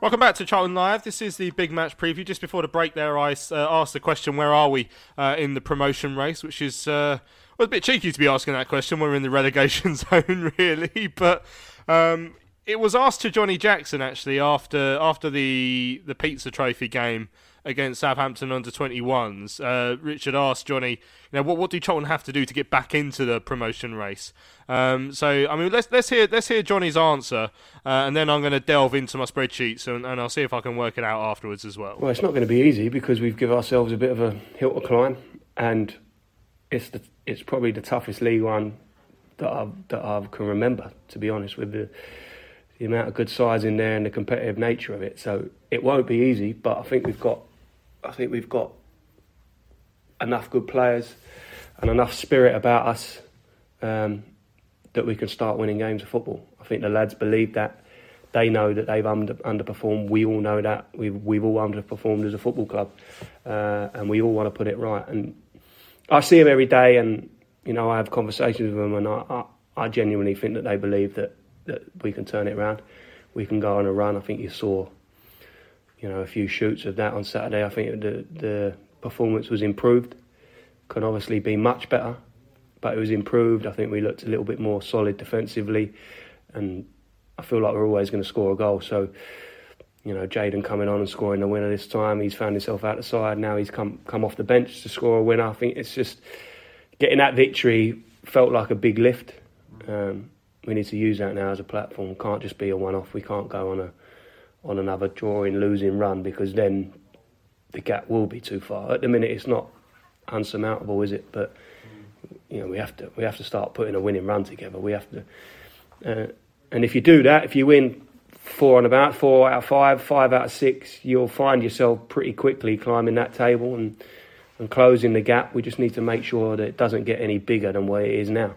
Welcome back to Charlton Live. This is the big match preview. Just before the break, there, I uh, asked the question: Where are we uh, in the promotion race? Which is uh, well, a bit cheeky to be asking that question. We're in the relegation *laughs* zone, really, but um, it was asked to Johnny Jackson actually after after the the pizza trophy game against Southampton under 21s. Uh, Richard asked Johnny, you know, what what do Charlton have to do to get back into the promotion race? Um, so I mean, let's let's hear let's hear Johnny's answer, uh, and then I'm going to delve into my spreadsheets and, and I'll see if I can work it out afterwards as well. Well, it's not going to be easy because we've given ourselves a bit of a hill to climb, and it's the, it's probably the toughest League One that I that I can remember, to be honest, with the the amount of good sides in there and the competitive nature of it. So it won't be easy, but I think we've got I think we've got enough good players and enough spirit about us um, that we can start winning games of football. I think the lads believe that. They know that they've under, underperformed. We all know that we've we've all underperformed as a football club, uh, and we all want to put it right. And I see them every day, and you know I have conversations with them, and I, I, I genuinely think that they believe that that we can turn it around. We can go on a run. I think you saw, you know, a few shoots of that on Saturday. I think the the performance was improved. Can obviously be much better, but it was improved. I think we looked a little bit more solid defensively, and I feel like we're always going to score a goal. So, you know, Jayden coming on and scoring the winner this time. He's found himself out the side. Now he's come come off the bench to score a winner. I think it's just getting that victory felt like a big lift. Um, we need to use that now as a platform. It can't just be a one-off. We can't go on a on another drawing, losing run because then the gap will be too far. At the minute, it's not unsurmountable, is it? But you know, we have to we have to start putting a winning run together. We have to, uh, and if you do that, if you win four on about four out of five, five out of six, you'll find yourself pretty quickly climbing that table and and closing the gap. We just need to make sure that it doesn't get any bigger than where it is now,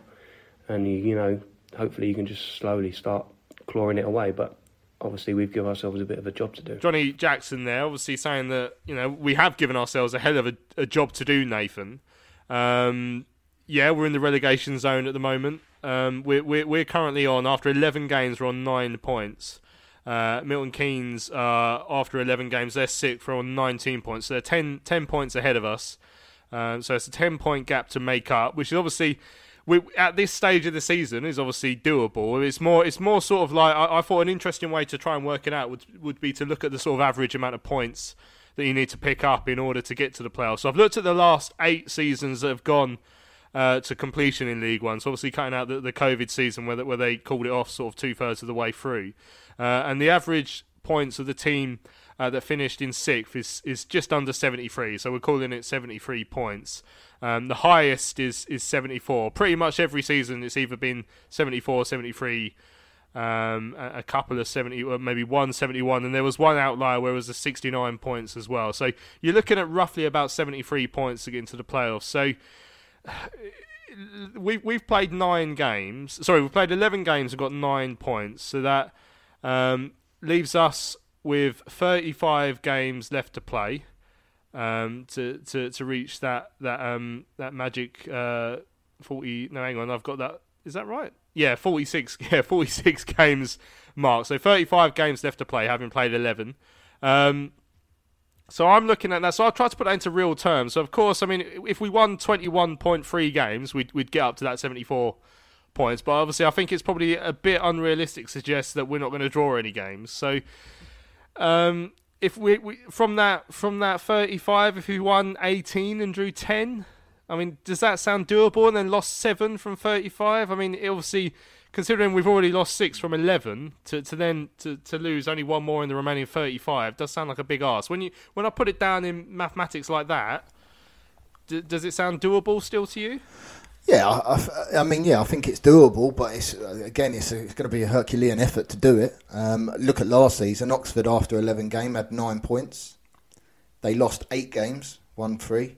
and you, you know hopefully you can just slowly start clawing it away. But obviously we've given ourselves a bit of a job to do. Johnny Jackson there, obviously saying that you know we have given ourselves a hell of a, a job to do, Nathan. Um, yeah, we're in the relegation zone at the moment. Um, we're, we're, we're currently on after 11 games. We're on nine points. Uh, Milton Keynes, uh, after 11 games, they're sixth. We're on 19 points. So they're 10, 10 points ahead of us. Um, so it's a 10 point gap to make up, which is obviously we, at this stage of the season is obviously doable. It's more it's more sort of like I, I, thought an interesting way to try and work it out would would be to look at the sort of average amount of points that you need to pick up in order to get to the playoffs. So I've looked at the last eight seasons that have gone uh, to completion in League One. So obviously cutting out the, the COVID season where where they called it off sort of two thirds of the way through, uh, and the average points of the team. Uh, that finished in sixth is is just under 73, so we're calling it 73 points. Um, the highest is is 74. Pretty much every season it's either been 74, 73, um, a, couple of 70, or maybe one 71, and there was one outlier where it was a 69 points as well. So you're looking at roughly about 73 points to get into the playoffs. So *sighs* we've we've played nine games. Sorry, we've played 11 games and got nine points. So that um, leaves us with 35 games left to play um, to, to to reach that that um that magic uh, forty. No, hang on, I've got that. Is that right? Yeah, forty six. *laughs* Yeah, forty six games mark. So thirty five games left to play, having played eleven. Um, so I'm looking at that. So I'll try to put that into real terms. So of course, I mean, if we won 21.3 games, we'd we'd get up to that 74 points. But obviously, I think it's probably a bit unrealistic to suggest that we're not going to draw any games. So um, if we, we, from that from that 35 if we won 18 and drew 10 i mean does that sound doable? And then lost 7 from 35 i mean obviously considering we've already lost 6 from 11 to, to then to, to lose only one more in the remaining 35 does sound like a big ask. When you when i put it down in mathematics like that d- does it sound doable still to you yeah, I, I, mean, yeah, I think it's doable, but it's again, it's, it's going to be a Herculean effort to do it. Um, look at last season, Oxford after eleven game had nine points. They lost eight games, won three,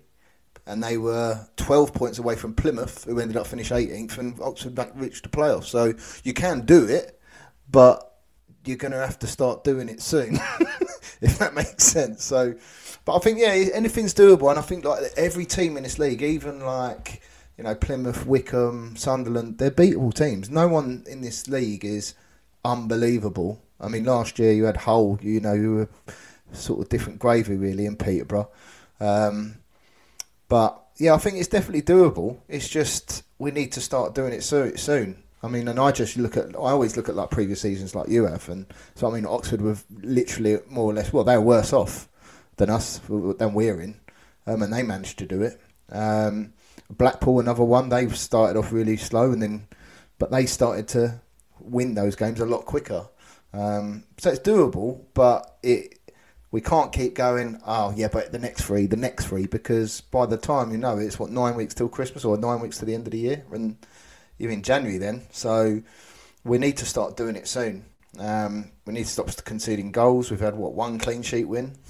and they were twelve points away from Plymouth, who ended up finishing eighteenth, and Oxford back reached the playoffs. So you can do it, but you're going to have to start doing it soon, *laughs* if that makes sense. So, but I think yeah, anything's doable, and I think like every team in this league, even like you know Plymouth, Wycombe, Sunderland, they're beatable teams. No one in this league is unbelievable. I mean, last year you had Hull, you know, you were sort of different gravy really in Peterborough. Um, but yeah, I think it's definitely doable. It's just we need to start doing it so, soon. I mean, and I just look at, I always look at like previous seasons like you have, and so I mean, Oxford were literally more or less, well, they were worse off than us, than we're in, um, and they managed to do it. Um, Blackpool, another one, they started off really slow, and then, but they started to win those games a lot quicker. Um, so it's doable, but it we can't keep going. Oh yeah, but the next three, the next three, because by the time you know it's what nine weeks till Christmas or nine weeks to the end of the year, and you're in January then. So we need to start doing it soon. Um, we need to stop conceding goals. We've had what one clean sheet win. *laughs*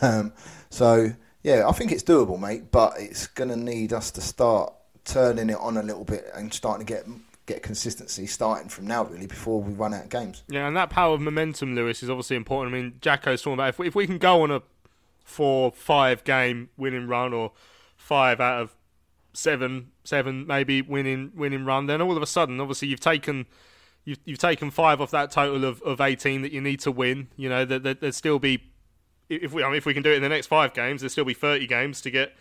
Um, so yeah, I think it's doable, mate. But it's going to need us to start turning it on a little bit and starting to get get consistency starting from now, really, before we run out of games. Yeah, and that power of momentum, Lewis, is obviously important. I mean, Jacko's talking about if we, if we can go on a four, five game winning run or five out of seven, seven maybe winning winning run, then all of a sudden, obviously, you've taken. You've, you've taken five off that total of, of 18 that you need to win. You know, there, there'd still be, if we I mean, if we can do it in the next five games, there'd still be 30 games to get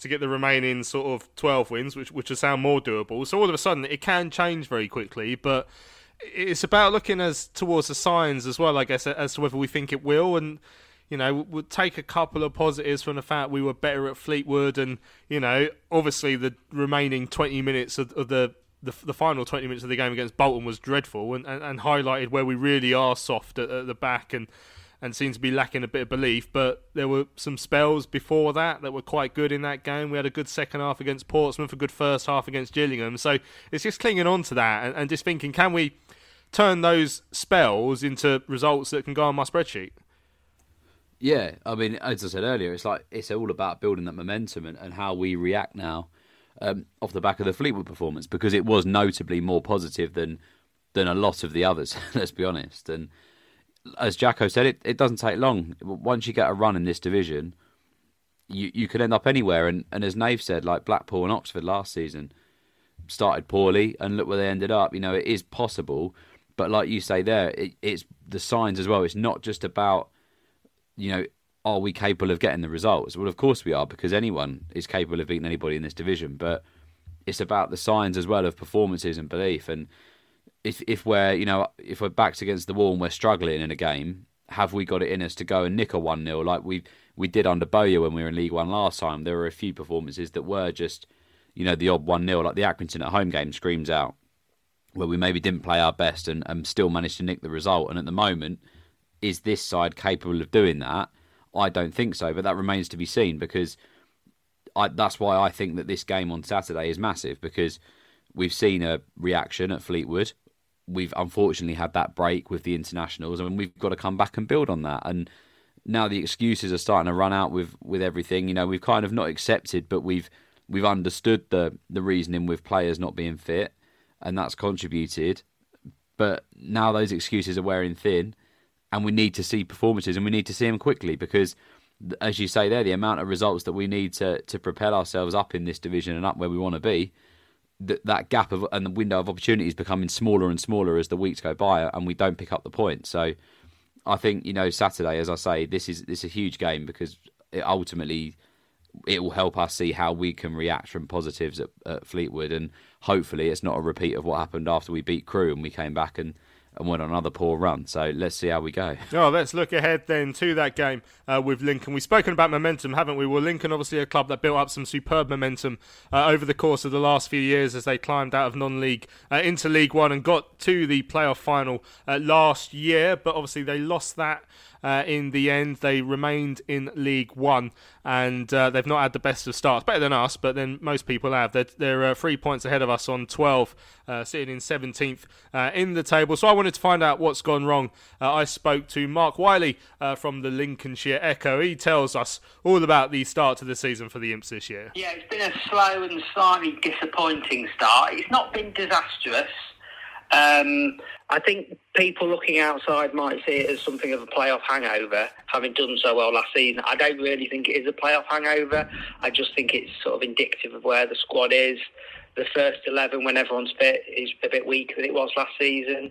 to get the remaining sort of 12 wins, which which would sound more doable. So all of a sudden, it can change very quickly, but it's about looking as towards the signs as well, I guess, as to whether we think it will. And you know, we'll take a couple of positives from the fact we were better at Fleetwood, and you know, obviously the remaining 20 minutes of, of the, the, the final 20 minutes of the game against Bolton was dreadful, and, and, and highlighted where we really are soft at, at the back and and seemed to be lacking a bit of belief. But there were some spells before that that were quite good in that game. We had a good second half against Portsmouth, a good first half against Gillingham. So it's just clinging on to that and, and just thinking, can we turn those spells into results that can go on my spreadsheet? Yeah, I mean, as I said earlier, it's like it's all about building that momentum and, and how we react now um, off the back of the Fleetwood performance because it was notably more positive than than a lot of the others. *laughs* let's be honest, and as Jacko said, it, it doesn't take long. Once you get a run in this division, you you could end up anywhere. And, and as Nave said, like Blackpool and Oxford last season started poorly, and look where they ended up. You know, it is possible, but like you say there, it, it's the signs as well. It's not just about you know are we capable of getting the results? Well, of course we are, because anyone is capable of beating anybody in this division. But it's about the signs as well of performances and belief and if if we're you know if we're backs against the wall and we're struggling in a game, have we got it in us to go and nick a one 0 like we we did under Bowyer when we were in League One last time? There were a few performances that were just you know the odd one 0 like the Accrington at home game screams out where we maybe didn't play our best and, and still managed to nick the result. And at the moment, is this side capable of doing that? I don't think so, but that remains to be seen because I, that's why I think that this game on Saturday is massive because we've seen a reaction at Fleetwood we've unfortunately had that break with the internationals, and we've got to come back and build on that. And now the excuses are starting to run out with with everything. You know, we've kind of not accepted, but we've we've understood the the reasoning with players not being fit, and that's contributed. But now those excuses are wearing thin, and we need to see performances, and we need to see them quickly because, as you say there, the amount of results that we need to to propel ourselves up in this division and up where we want to be that that gap of and the window of opportunity is becoming smaller and smaller as the weeks go by, and we don't pick up the points. So, I think you know Saturday, as I say, this is this is a huge game because it ultimately it will help us see how we can react from positives at, at Fleetwood, and hopefully it's not a repeat of what happened after we beat Crewe and we came back and and went on another poor run. So let's see how we go. Oh, let's look ahead then to that game uh, with Lincoln. We've spoken about momentum, haven't we? Well, Lincoln, obviously, a club that built up some superb momentum uh, over the course of the last few years as they climbed out of non league uh, into League One and got to the playoff final uh, last year, but obviously they lost that uh, in the end, they remained in League One, and uh, they've not had the best of starts. Better than us, but then most people have. They're, they're uh, three points ahead of us on 12, uh, sitting in 17th uh, in the table. So I wanted to find out what's gone wrong. Uh, I spoke to Mark Wiley from the Lincolnshire Echo. He tells us all about the start to the season for the Imps this year. Yeah, it's been a slow and slightly disappointing start. It's not been disastrous. Um, I think people looking outside might see it as something of a playoff hangover, having done so well last season. I don't really think it is a playoff hangover. I just think it's sort of indicative of where the squad is. The first 11, when everyone's fit, is a bit weaker than it was last season.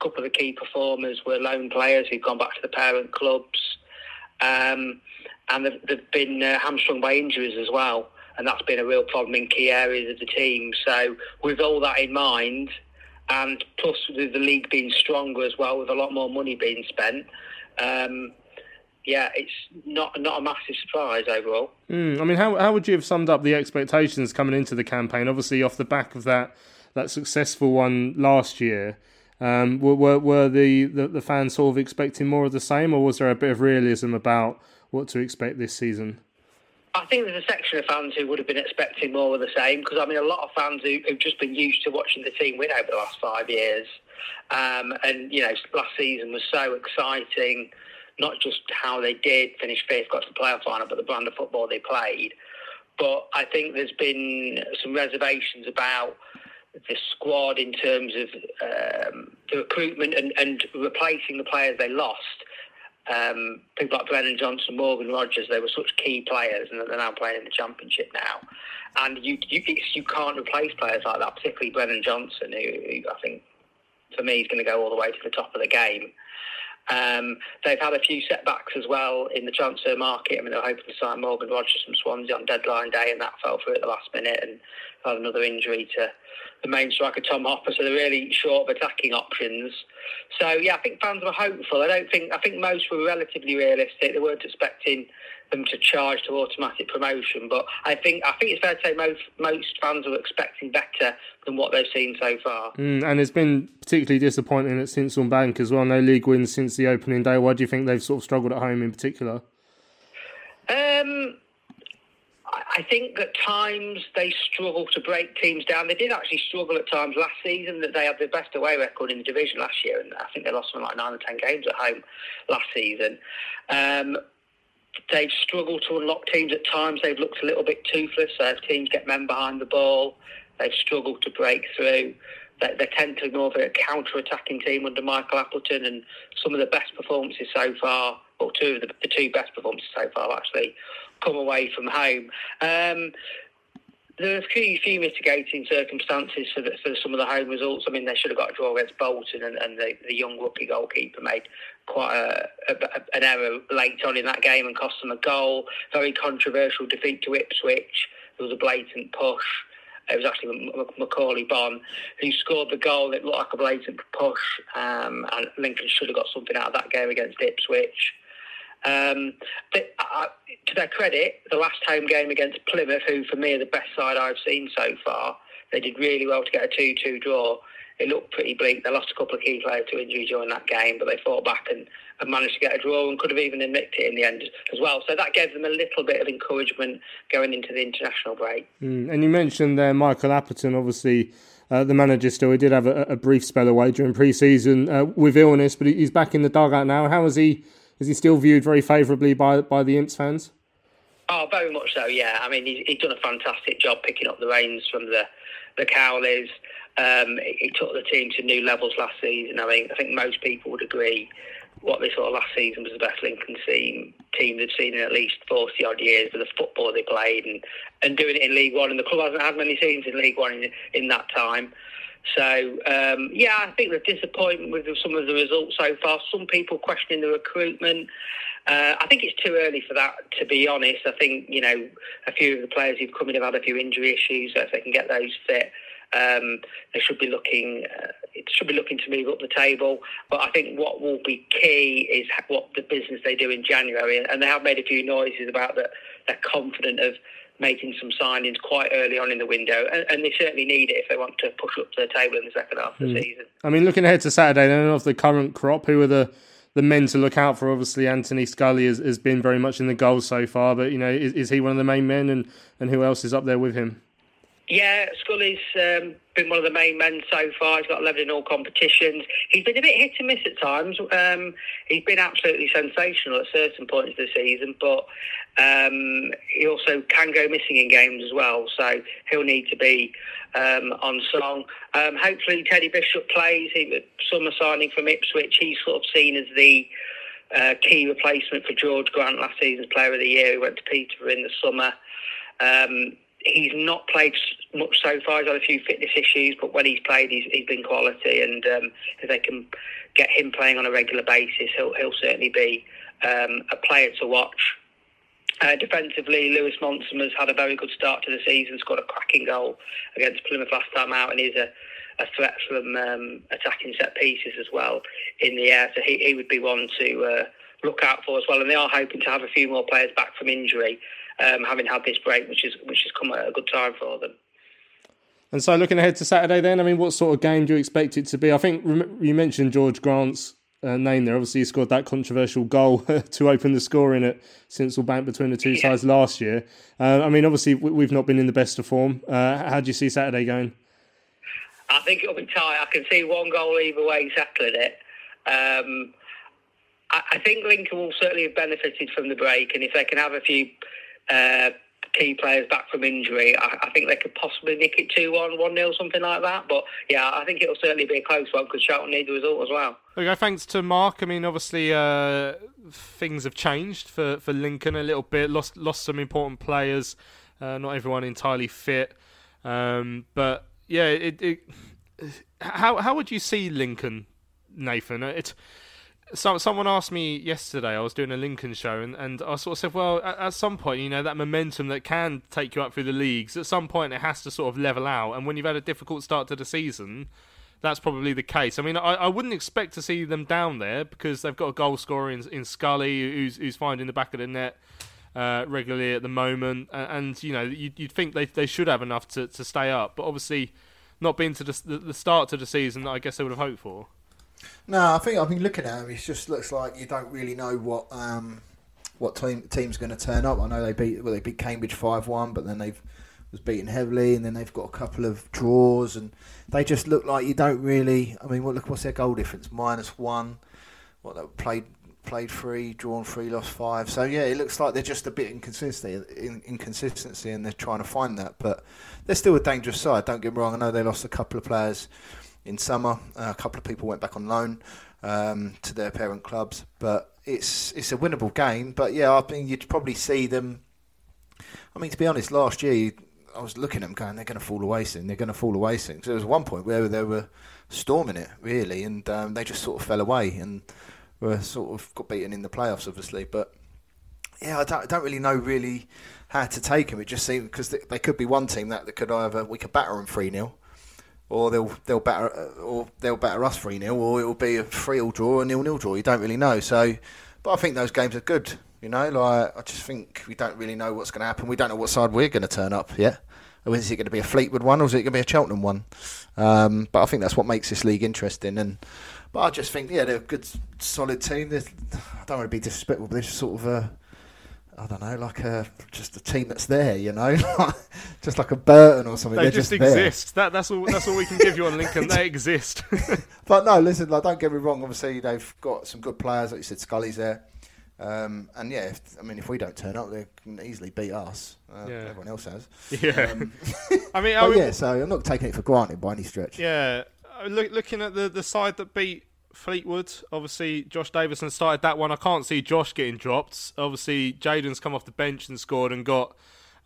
A couple of the key performers were lone players who've gone back to the parent clubs. Um, and they've, they've been uh, hamstrung by injuries as well. And that's been a real problem in key areas of the team. So, with all that in mind, and plus with the league being stronger as well, with a lot more money being spent, um, yeah, it's not not a massive surprise overall. Mm, I mean, how how would you have summed up the expectations coming into the campaign? Obviously, off the back of that that successful one last year, um, were, were, the, the the fans sort of expecting more of the same, or was there a bit of realism about what to expect this season? I think there's a section of fans who would have been expecting more of the same because I mean a lot of fans who, have just been used to watching the team win over the last five years, um, and you know last season was so exciting, not just how they did finish fifth, got to the playoff final, but the brand of football they played. But I think there's been some reservations about the squad in terms of um, the recruitment and, and replacing the players they lost um, people like Brennan Johnson, Morgan Rogers, they were such key players, and they're now playing in the Championship now. And you you, you can't replace players like that, particularly Brennan Johnson, who, who I think for me is going to go all the way to the top of the game. Um, they've had a few setbacks as well in the transfer market. I mean, they were hoping to sign Morgan Rogers from Swansea on deadline day, and that fell through at the last minute, and had another injury to the main striker Tom Hopper. So they're really short of attacking options. So yeah, I think fans were hopeful. I don't think I think most were relatively realistic. They weren't expecting them to charge to automatic promotion, but I think I think it's fair to say most most fans were expecting better than what they've seen so far. Mm, and it's been particularly disappointing at Sincil Bank as well. No league wins since the opening day. Why do you think they've sort of struggled at home in particular? Um, I think at times they struggle to break teams down. They did actually struggle at times last season. That they had the best away record in the division last year, and I think they lost something like nine or ten games at home last season. Um, they've struggled to unlock teams at times. They've looked a little bit toothless. So if teams get men behind the ball, they've struggled to break through. They, tend to more of a counter-attacking team under Michael Appleton, and some of the best performances so far, or two of the, the two best performances so far, actually, come away from home. Um, there are a few, few mitigating circumstances for, the, for some of the home results. I mean, they should have got a draw against Bolton, and, and the, the, young rookie goalkeeper made quite a, a, an error late on in that game and cost them a goal. Very controversial defeat to Ipswich. There was a blatant push. It was actually Macauley Bonne who scored the goal. It looked like a blatant push, um, and Lincoln should have got something out of that game against Ipswich. Um, uh, to their credit, the last home game against Plymouth, who for me are the best side I've seen so far, they did really well to get a 2 2 draw. It looked pretty bleak. They lost a couple of key players to injury during that game, but they fought back and, and managed to get a draw and could have even nicked it in the end as well. So that gave them a little bit of encouragement going into the international break. Mm. And you mentioned there Michael Appleton, obviously. Uh, the manager still he did have a, a brief spell away during pre-season uh, with illness, but he's back in the dugout now. How is he is he still viewed very favourably by by the Imps fans? Oh, very much so. Yeah, I mean, he's, he's done a fantastic job picking up the reins from the the Cowleys. Um, he took the team to new levels last season. I mean, I think most people would agree what they saw last season was the best Lincoln team team they've seen in at least 40 odd years with the football they played and, and doing it in League One. And the club hasn't had many seasons in League One in, in that time. So um, yeah, I think the disappointment with some of the results so far. Some people questioning the recruitment. Uh, I think it's too early for that, to be honest. I think you know a few of the players who've come in have had a few injury issues. So if they can get those fit, um, they should be looking. Uh, it should be looking to move up the table. But I think what will be key is what the business they do in January, and they have made a few noises about that. They're confident of making some signings quite early on in the window, and, and, they certainly need it if they want to push up to the table in the second half of the mm. season. I mean, looking ahead to Saturday, then of the current crop, who are the the men to look out for? Obviously, Anthony Scully has, has been very much in the goals so far, but you know, is, is he one of the main men, and, and who else is up there with him? Yeah, Scully's um, been one of the main men so far. He's got 11 in all competitions. He's been a bit hit and miss at times. Um, he's been absolutely sensational at certain points of the season, but Um, he also can go missing in games as well, so he'll need to be um, on song. Um, hopefully, Teddy Bishop plays. He, summer signing from Ipswich. He's sort of seen as the uh, key replacement for George Grant last season's Player of the Year. He went to Peterborough in the summer. Um, he's not played much so far. He's had a few fitness issues, but when he's played, he's, he's been quality. And um, if they can get him playing on a regular basis, he'll, he'll certainly be um, a player to watch. Uh, defensively, Lewis Montsma has had a very good start to the season, scored a cracking goal against Plymouth last time out, and he's a, a threat from um, attacking set pieces as well in the air. So he, he would be one to uh, look out for as well. And they are hoping to have a few more players back from injury, um, having had this break, which is which has come at a good time for them. And so, looking ahead to Saturday, then, I mean, what sort of game do you expect it to be? I think you mentioned George Grant's uh, name there. Obviously, he scored that controversial goal *laughs* to open the scoring at Sincil Bank between the two yeah. sides last year. Uh, I mean, obviously, we've not been in the best of form. Uh, how do you see Saturday going? I think it'll be tight. I can see one goal either way settling it. Um, I, I, think Lincoln will certainly have benefited from the break, and if they can have a few uh, key players back from injury, I, I, think they could possibly nick it 2 1, 1 0, something like that. But yeah, I think it'll certainly be a close one because Charlton need the result as well. Okay, thanks to Mark. I mean, obviously, uh, things have changed for, for Lincoln a little bit, lost, lost some important players, uh, not everyone entirely fit. Um, but yeah, it, it, how, how would you see Lincoln, Nathan? It's so, someone asked me yesterday. I was doing a Lincoln show, and, and I sort of said, "Well, at, at, some point, you know, that momentum that can take you up through the leagues, at some point, it has to sort of level out. And when you've had a difficult start to the season, that's probably the case. I mean, I, I wouldn't expect to see them down there because they've got a goal scorer in, in Scully, who's who's finding the back of the net." Uh, regularly at the moment, and, and you know you'd, you'd, think they they should have enough to, to stay up, but obviously not being to the, the start to the season that I guess they would have hoped for. No, I think I've been looking at him. It just looks like you don't really know what um, what team team's going to turn up. I know they beat well, they beat Cambridge five one, but then they've was beaten heavily, and then they've got a couple of draws, and they just look like you don't really. I mean, what look what's their goal difference? Minus one. What they played played three, drawn three, lost five. So yeah, it looks like they're just a bit inconsistent, in, inconsistency, and they're trying to find that. But they're still a dangerous side. Don't get me wrong. I know they lost a couple of players in summer. Uh, a couple of people went back on loan um, to their parent clubs, but it's it's a winnable game. But yeah, I mean you'd probably see them. I mean, to be honest, last year I was looking at them going, they're going to fall away soon. They're going to fall away soon. So there was one point where they were storming it really, and um, they just sort of fell away and were sort of got beaten in the playoffs, obviously. But yeah, I don't, I don't really know really how to take them. It just seems because they, they, could be one team that, that could either we could batter them three 0 or they'll they'll batter or they'll batter us three 0 or it'll be a three all draw or a nil nil draw. You don't really know. So, but I think those games are good. You know, like I just think we don't really know what's going to happen. We don't know what side we're going to turn up yet. Is it going to be a Fleetwood one or is it going to be a Cheltenham one? Um, but I think that's what makes this league interesting. And but I just think yeah, they're a good, solid team. They're, I don't want to be disrespectful, but they're sort of a I don't know, like a just a team that's there, you know, *laughs* just like a Burton or something. They just, just exist. That, that's all. That's all we can give you on Lincoln. they *laughs* exist. *laughs* but no, listen, like, don't get me wrong. Obviously, they've got some good players. Like you said, Scully's there, um, and yeah, if, I mean, if we don't turn up, they can easily beat us. Uh, yeah. Everyone else has. Yeah. Um, I mean, but yeah. So I'm not taking it for granted by any stretch. Yeah. Uh, look, looking at the the side that beat Fleetwood. Obviously, Josh Davison started that one. I can't see Josh getting dropped. Obviously, Jayden's come off the bench and scored and got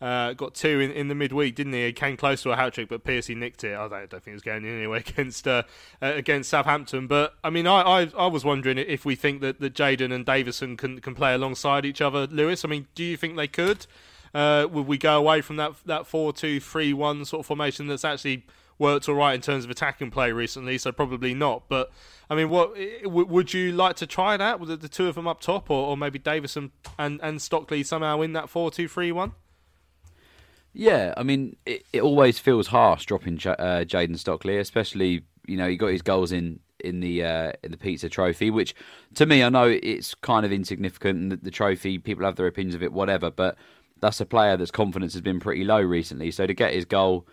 uh, got two in, in the midweek, didn't he? He came close to a hat trick, but Piercy nicked it. I don't, I don't think it was going in anyway *laughs* against uh, uh, against Southampton. But I mean, I, I, I was wondering if we think that, that Jayden and Davison can can play alongside each other. Lewis, I mean, do you think they could? Uh, would we go away from that that four two three one sort of formation that's actually worked all right in terms of attacking play recently? So probably not, but. I mean, what would you like to try that with the two of them up top, or, or maybe Davison and, and Stockley somehow in that four two three one? Yeah, I mean, it, it always feels harsh dropping J- uh, Jayden Stockley, especially you know he got his goals in in the uh, in the pizza trophy, which to me I know it's kind of insignificant. And the, the trophy, people have their opinions of it, whatever. But that's a player that's confidence has been pretty low recently. So to get his goal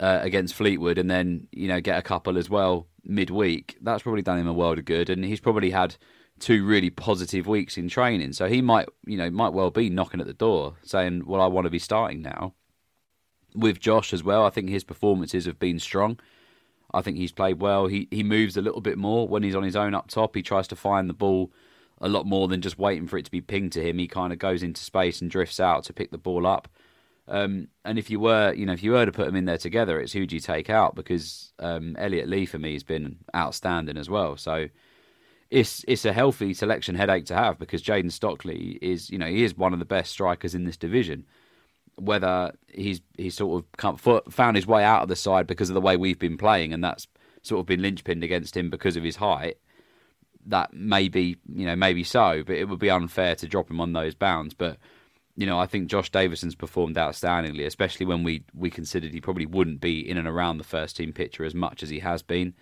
uh, against Fleetwood and then you know get a couple as well midweek, that's probably done him a world of good. And he's probably had two really positive weeks in training. So he might, you know, might well be knocking at the door saying, "Well, I want to be starting now." With Josh as well, I think his performances have been strong. I think he's played well. He he moves a little bit more when he's on his own up top. He tries to find the ball a lot more than just waiting for it to be pinged to him. He kind of goes into space and drifts out to pick the ball up. Um, and if you were, you know, if you were to put them in there together, it's who do you take out? Because um, Elliot Lee for me has been outstanding as well. So it's it's a healthy selection headache to have because Jayden Stockley is you know he is one of the best strikers in this division. Whether he's he's sort of found his way out of the side because of the way we've been playing, and that's sort of been linchpinned against him because of his height. That may be you know maybe so, but it would be unfair to drop him on those bounds. But you know I think Josh Davison's performed outstandingly, especially when we we considered he probably wouldn't be in and around the first team picture as much as he has been.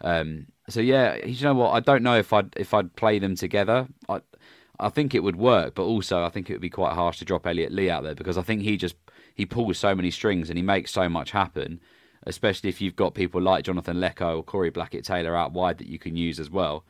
Um, so yeah, you know what? I don't know if I'd if I'd play them together. I I think it would work, but also I think it would be quite harsh to drop Elliot Lee out there because I think he just he pulls so many strings and he makes so much happen. Especially if you've got people like Jonathan Leko or Corey Blackett Taylor out wide that you can use as well.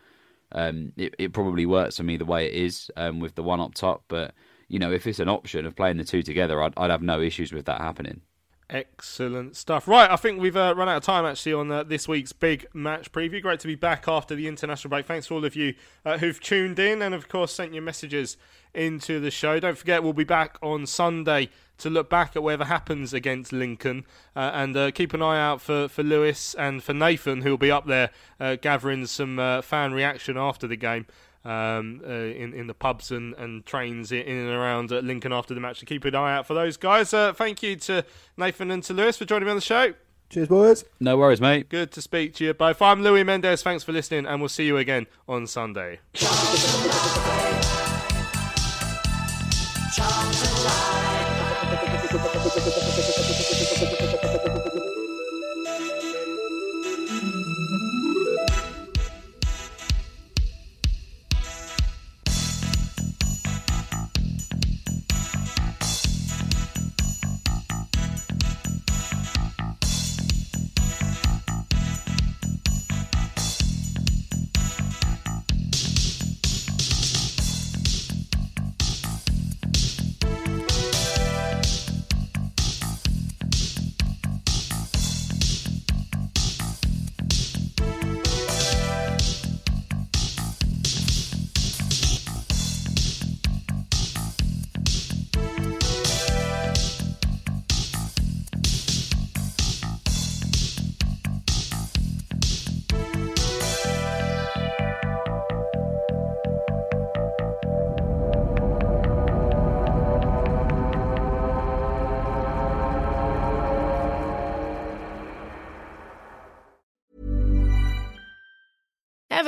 Um, it, it probably works for me the way it is um, with the one up top, but you know if it's an option of playing the two together, I'd, I'd have no issues with that happening. Excellent stuff. Right, I think we've uh, run out of time actually on uh, this week's big match preview. Great to be back after the international break. Thanks to all of you uh, who've tuned in and, of course, sent your messages into the show. Don't forget, we'll be back on Sunday to look back at whatever happens against Lincoln uh, and uh, keep an eye out for, for Lewis and for Nathan, who'll be up there uh, gathering some fan reaction after the game um, uh, in in the pubs and, and trains in, and around uh, Lincoln after the match. So keep an eye out for those guys. Uh, thank you to Nathan and to Lewis for joining me on the show. Cheers, boys. No worries, mate. Good to speak to you both. I'm Louis Mendez. Thanks for listening, and we'll see you again on Sunday.